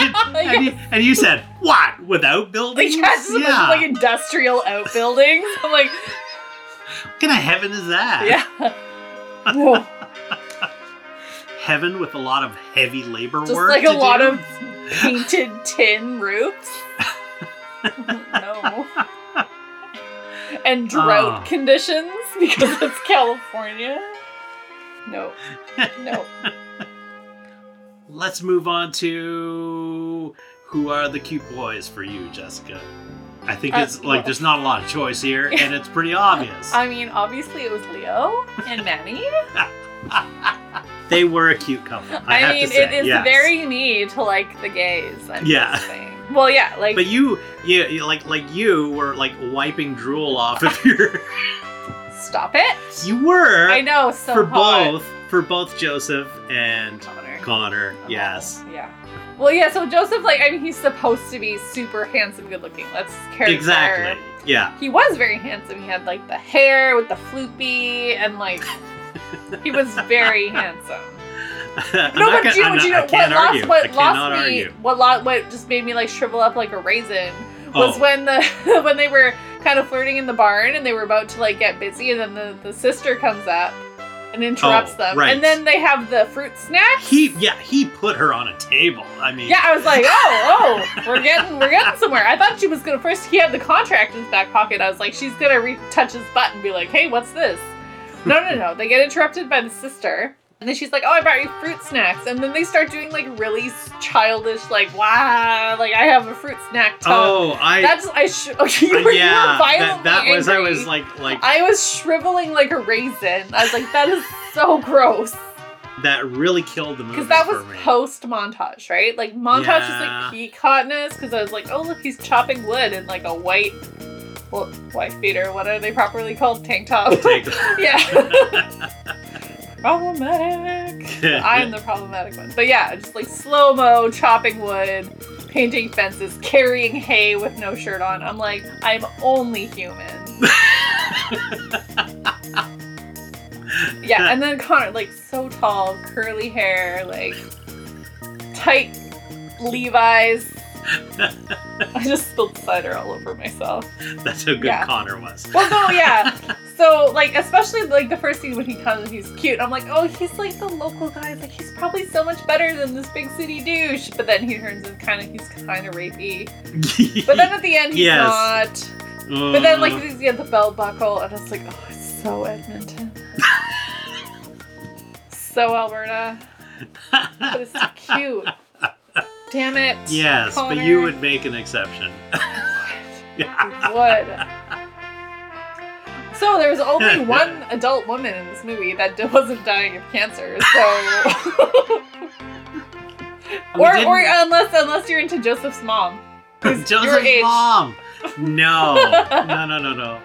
and, you, and you said, "What? Without buildings?" yeah, bunch of like industrial outbuildings. I'm like, what kind of heaven is that? yeah. Whoa. Heaven with a lot of heavy labor Just work. like a lot do? of painted tin roofs. no. And drought Ah. conditions because it's California. No. No. Let's move on to who are the cute boys for you, Jessica. I think Uh, it's like there's not a lot of choice here, and it's pretty obvious. I mean, obviously it was Leo and Manny. they were a cute couple. I, I, have mean, to say, it is yes. very me to like the gays. I'm Yeah. Well, yeah, like But you, yeah, like like you were like wiping drool off of your. stop it. you were I know so for hot. both for both Joseph and Connor. Connor. Oh, Yes, Yeah. Well, yeah. So Joseph, like, I mean, he's supposed to be super handsome, good looking. Let's character. exactly. Yeah. He was very handsome. He had like the hair with the floopy, and like he was very handsome. No, but gonna- you, I'm but not- you I know what argue. lost what lost me argue. what lo- what just made me like shrivel up like a raisin was Oh. when the when they were kind of flirting in the barn and they were about to like get busy and then the, the sister comes up and interrupts Oh, them right. and then they have the fruit snacks. He, yeah, he put her on a table. I mean, yeah, I was like, oh, oh, we're getting, we're getting somewhere. I thought she was gonna first. He had the contract in his back pocket. I was like, she's gonna retouch his butt and be like, hey, what's this? No, no, no. They get interrupted by the sister, and then she's like, oh, I brought you fruit snacks, and then they start doing like really childish, like, wow, like I have a fruit snack tongue. Oh, I. That's I. Sh- okay, you were, you yeah, were violently that, that was. I was like, like I was shriveling like a raisin. I was like, that is so gross. that really killed the movie Because that was post montage, right? Like montage is like peak hotness. Because I was like, oh look, he's chopping wood in like a white, well, wife beater. What are they properly called? Tank top. Take- yeah. problematic. I am the problematic one. But yeah, just like slow mo chopping wood, painting fences, carrying hay with no shirt on. I'm like, I'm only human. Yeah, and then Connor, like so tall, curly hair, like tight Levi's. I just spilled cider all over myself. That's how good Yeah. Connor was. Well, no, yeah. So, like, especially like the first scene when he comes and he's cute, I'm like, oh, he's like the local guy. Like he's probably so much better than this big city douche. But then he turns in kind of, he's kind of rapey. But then at the end, he's Yes. not. But then, like, Uh, he's the belt buckle, and it's like, oh, it's so Edmonton. so Alberta. But it's cute. Damn it. yes, but you would make an exception. I would. So there was only one adult woman in this movie that wasn't dying of cancer. So, or didn't- or unless unless you're into Joseph's mom, Joseph's mom. No, no, no, no, no.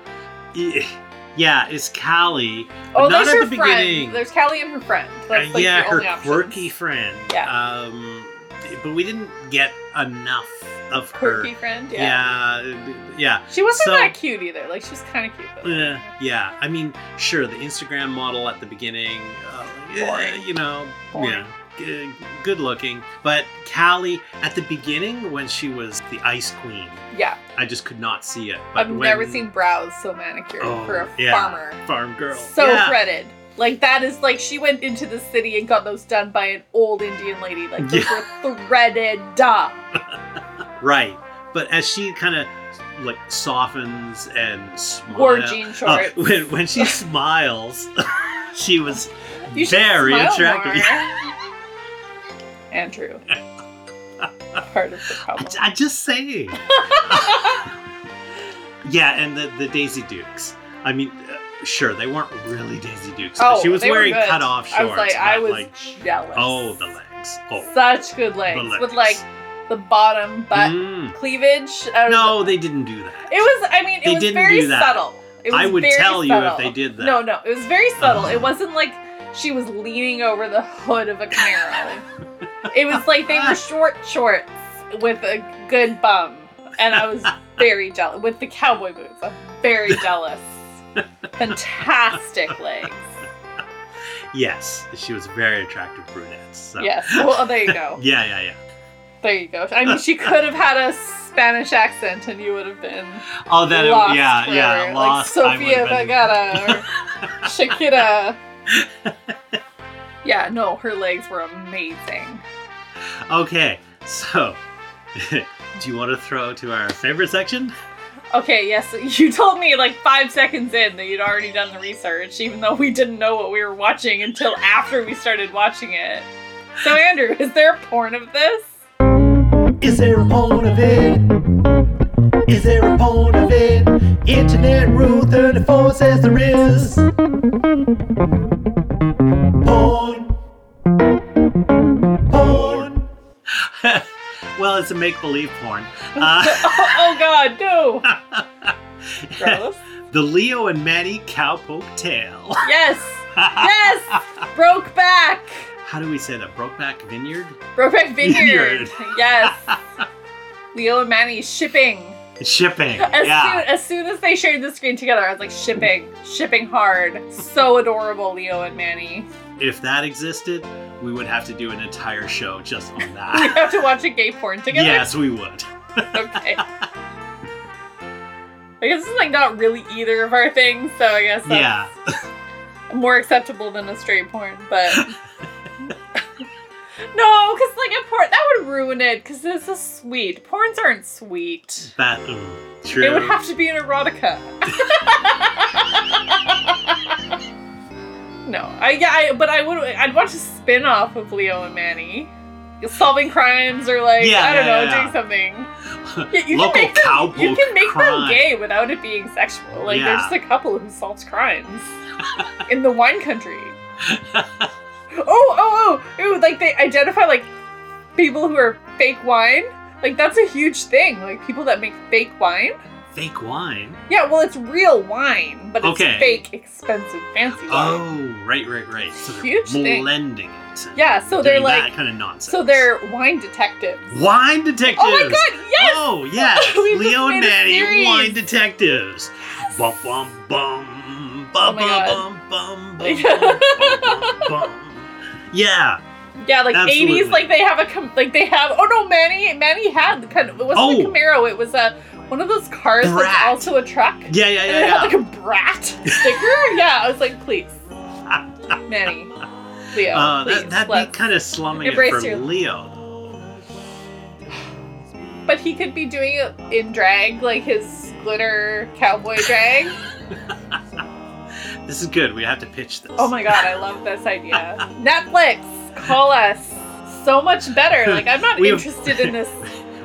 Yeah, it's Callie. Oh, not there's at her the friend. beginning. There's Callie and her friend. That's Uh, like yeah, the her only options. quirky friend. Yeah. Um, but we didn't get enough of her. quirky friend. Yeah. Yeah, yeah. She wasn't So- that cute either. Like she was kind of cute though. Uh, yeah, I mean, sure, the Instagram model at the beginning, uh, Boring. you know, Boring. yeah, g- good looking. But Callie, at the beginning, when she was the Ice Queen, Yeah. I just could not see it. But I've when- never seen brows so manicured Oh, for a yeah, farmer. farm girl. So yeah. threaded. Like that is like she went into the city and got those done by an old Indian lady. Like those were threaded up. Right. But as she kind of like softens and smiles, Wore jean shorts. when when she smiles, she was You very attractive. Andrew. Part of the problem. I, I just say. yeah, and the the Daisy Dukes. I mean, uh, sure they weren't really Daisy Dukes. Oh, she was wearing cut off shorts. I was like, I was like, jealous. oh, the legs. Oh, Such good legs, The with like the bottom butt Mm. cleavage. No, they didn't do that. it was. I mean, it They was didn't very do that. subtle. It was I would tell you if they did that. No, no, it was very subtle. Ugh. It wasn't like she was leaning over the hood of a Camaro. it was like they were short shorts with a good bum, and I was very jealous with the cowboy boots. I'm very jealous. Fantastic legs. Yes, she was very attractive brunette. So. Yes. Well, oh, there you go. Yeah, yeah, yeah. There you go. I mean, she could have had a Spanish accent, and you would have been Oh, then lost it, yeah, forever. yeah, like lost. I Sofia Vergara or Shakira. yeah, no, her legs were amazing. Okay, so do you want to throw to our favorite section? Okay, yes, you told me like five seconds in that you'd already done the research, even though we didn't know what we were watching until after we started watching it. So, Andrew, is there a porn of this? Is there a porn of it? Is there a porn of it? Internet Rule 34 says there is. Porn. Porn. well, it's a make believe porn. Uh, oh, God, no! The Leo and Manny cowpoke tale. Yes! Yes! Broke back! How do we say that? Brokeback Vineyard? Brokeback Vineyard. Vineyard. yes. Leo and Manny shipping. Shipping. As yeah. soon as soon as they shared the screen together, I was like shipping, shipping hard. So adorable, Leo and Manny. If that existed, we would have to do an entire show just on that. We that. have to watch a gay porn together. yes, we would. Okay. I guess it's like not really either of our things, so I guess that's Yeah. more acceptable than a straight porn, but no, because like a porn that would ruin it. Because this is sweet. Porns aren't sweet. That mm, true. It would have to be an erotica. No, I yeah, I, but I would. I'd watch a spin off of Leo and Manny, solving crimes or like Yeah, I don't yeah, know, yeah. doing something. Yeah, you Local can make them, You can make crime. them gay without it being sexual. Like they're just a couple who solves crimes in the wine country. Oh, oh, oh! Ooh, like they identify like people who are fake wine. Like that's a huge thing. Like people that make fake wine. Fake wine. Yeah, well, it's real wine, but it's Okay. fake, expensive, fancy oh, wine. Oh, right, right, right. So they're Huge thing. blending it. and Yeah, so they're doing that like, kind of nonsense. so they're wine detectives. wine detectives. Oh my god, yes! Oh yes, We just Leo and made a Manny, series. wine detectives. Bum bum bum bum Oh my bum bum bum bum bum bum. Yeah. Yeah, like Absolutely. eighties, like they have a com- like they have. Oh no, Manny, Manny had the kind of. It wasn't a Oh. Camaro. It was a one of those cars Brat. that's also a truck. Yeah, yeah, yeah. And it yeah. had like a brat sticker. yeah, I was like, please, Manny, Leo, uh, please, that, that'd be kind of slumming it for. Leo. But he could be doing it in drag, like his glitter cowboy drag. This is good. We have to pitch this. Oh my god, I love this idea. Netflix, call us. So much better. Like I'm not We have- interested in this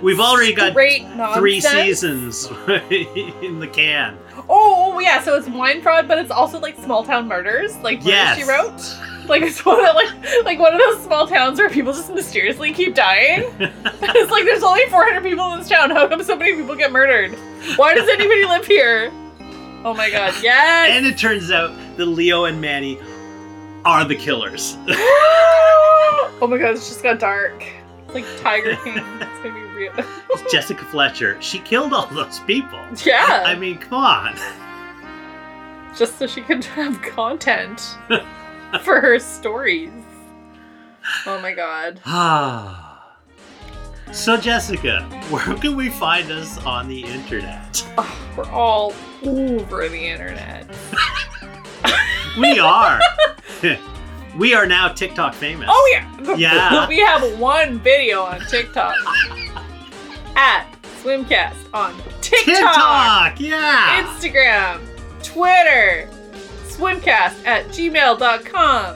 We've already got nonsense. three seasons in the can. Oh, oh, yeah, so it's wine fraud, but it's also like small town murders, like murder Yes. she wrote. Like it's one of like like one of those small towns where people just mysteriously keep dying. it's like there's only 400 people in this town. How come so many people get murdered? Why does anybody live here? Oh my god, yes! And it turns out that Leo and Manny are the killers. oh my god, it's just got dark. It's like Tiger King. It's gonna be real. Jessica Fletcher, she killed all those people. yeah. I mean, come on. just so she could have content for her stories. Oh my god. So, Jessica, where can we find us on the internet? We're all over the internet. We are. we are now TikTok famous. Oh yeah. Yeah. we have one video on TikTok at Swymcast on TikTok, TikTok, yeah. Instagram, Twitter, swymcast at gmail.com,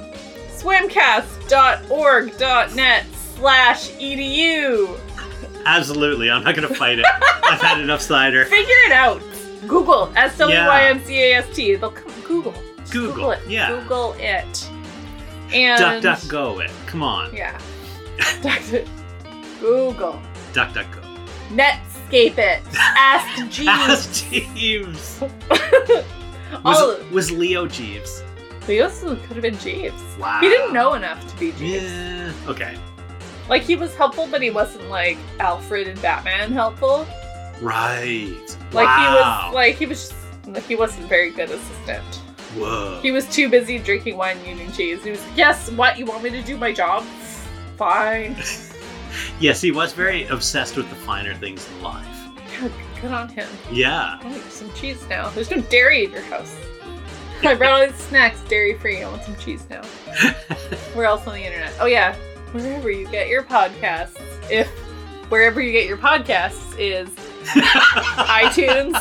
swymcast.org.net slash edu. Absolutely, I'm not gonna fight it. I've had enough cider. Figure it out. Google S W Y M C A S T. They'll come Google. Just Google, it. yeah. Google it. And Duck, duck, go it. Come on. Yeah. Duck- Google. Duck, duck, go. Netscape it. Ask Jeeves. Ask Jeeves. Was, was Leo Jeeves? also could have been Jeeves. Wow. He didn't know enough to be Jeeves. Yeah. Okay. Like he was helpful, but he wasn't like Alfred and Batman helpful. Right. Like wow. he was like he was just like he wasn't very good assistant. Whoa. He was too busy drinking wine and eating cheese. He was like, Yes, what, you want me to do my job? Fine. yes, he was very obsessed with the finer things in life. Good on him. Yeah. I want some cheese now. There's no dairy in your house. I brought all these snacks dairy free. I want some cheese now. Where else on the internet? Oh yeah, wherever you get your podcasts. If wherever you get your podcasts is iTunes,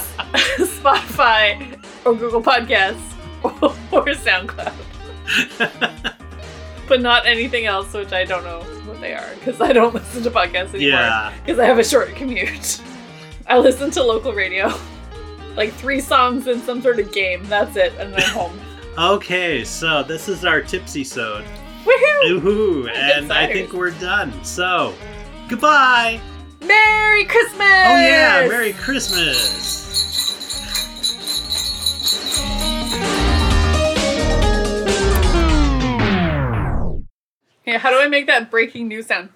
Spotify, or Google Podcasts, or SoundCloud, but not anything else, which I don't know what they are because I don't listen to podcasts anymore yeah. because I have a short commute. I listen to local radio, like three songs and some sort of game. That's it, and then I'm home. Okay, so this is our tipsy sode. Woohoo! Ooh, and I think we're done. So, goodbye. Merry Christmas! Oh yeah, Merry Christmas. Yeah, how do I make that breaking news sound?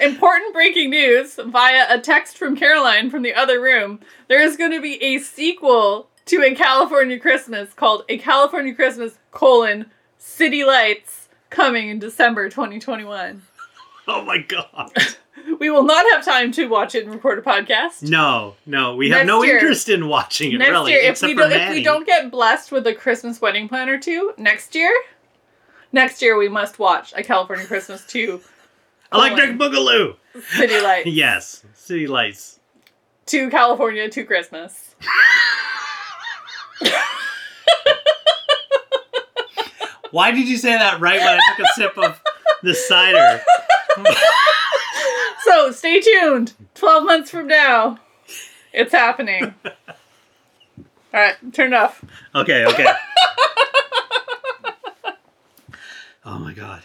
Important breaking news via a text from Caroline from the other room. There is going to be a sequel to A California Christmas called A California Christmas colon City Lights coming in December 2021. Oh my god. We will not have time to watch it and record a podcast. No, no, we have Next no year- interest in watching it next really, year, if we, don't, if we don't get blessed with a Christmas wedding planner too, next year, next year we must watch A California Christmas 2 Electric Boogaloo. City Lights. Yes, City Lights. To California to Christmas. Why did you say that right when I took a sip of the cider? So stay tuned. 12 months from now, it's happening. All right, turn it off. Okay, okay. oh my god.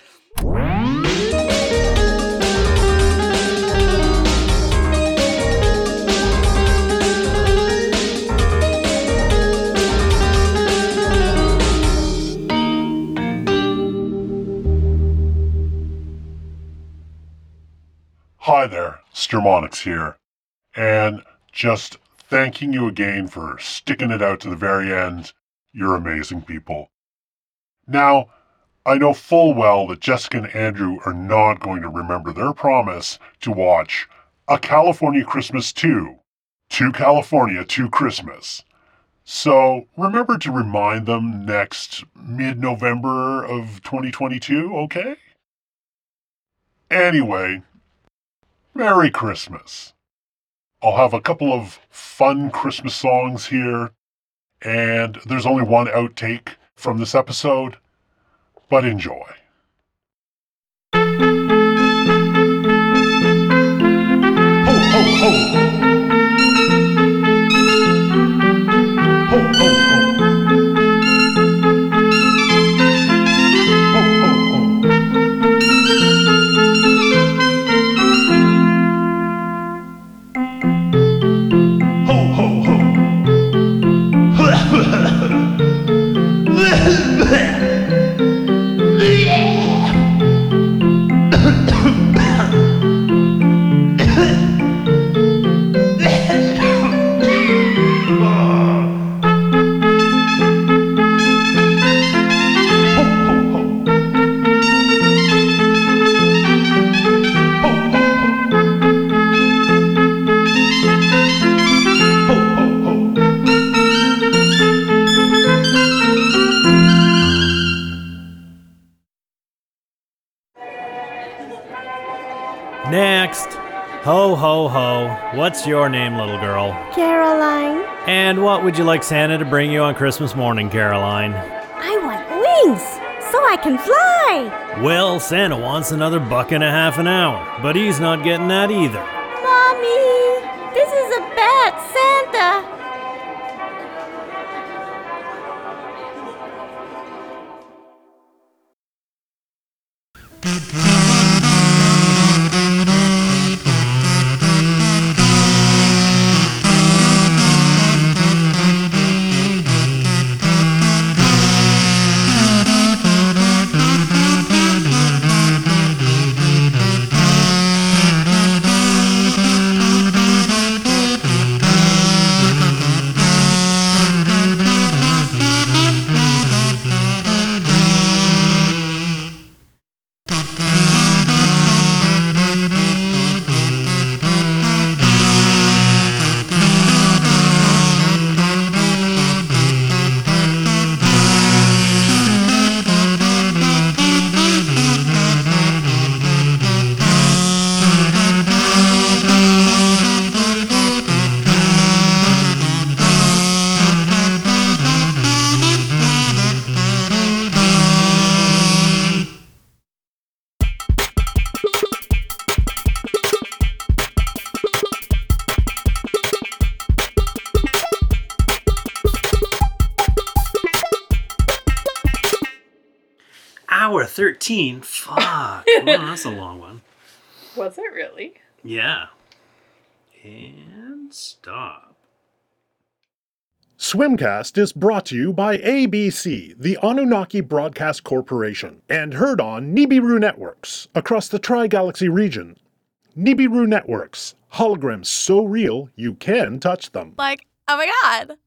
Hi there, Stermonix here. And just thanking you again for sticking it out to the very end. You're amazing people. Now, I know full well that Jessica and Andrew are not going to remember their promise to watch A California Christmas 2. To California to Christmas. So remember to remind them next mid November of 2022, okay? Anyway, Merry Christmas. I'll have a couple of fun Christmas songs here, and there's only one outtake from this episode, but enjoy. Ho, ho, ho. Ho, ho, ho. What's your name, little girl? Caroline, And what would you like Santa to bring you on Christmas morning, Caroline? I want wings so I can fly. Well, Santa wants another buck and a half an hour, but he's not getting that either. Mommy, this is a bad Santa. Hour 13? Fuck. well, that's a long one. Was it really? Yeah. And stop. Swymcast is brought to you by ABC, the Anunnaki Broadcast Corporation, and heard on Nibiru Networks across the Tri Galaxy region. Nibiru Networks, holograms so real you can touch them. Like, oh my god.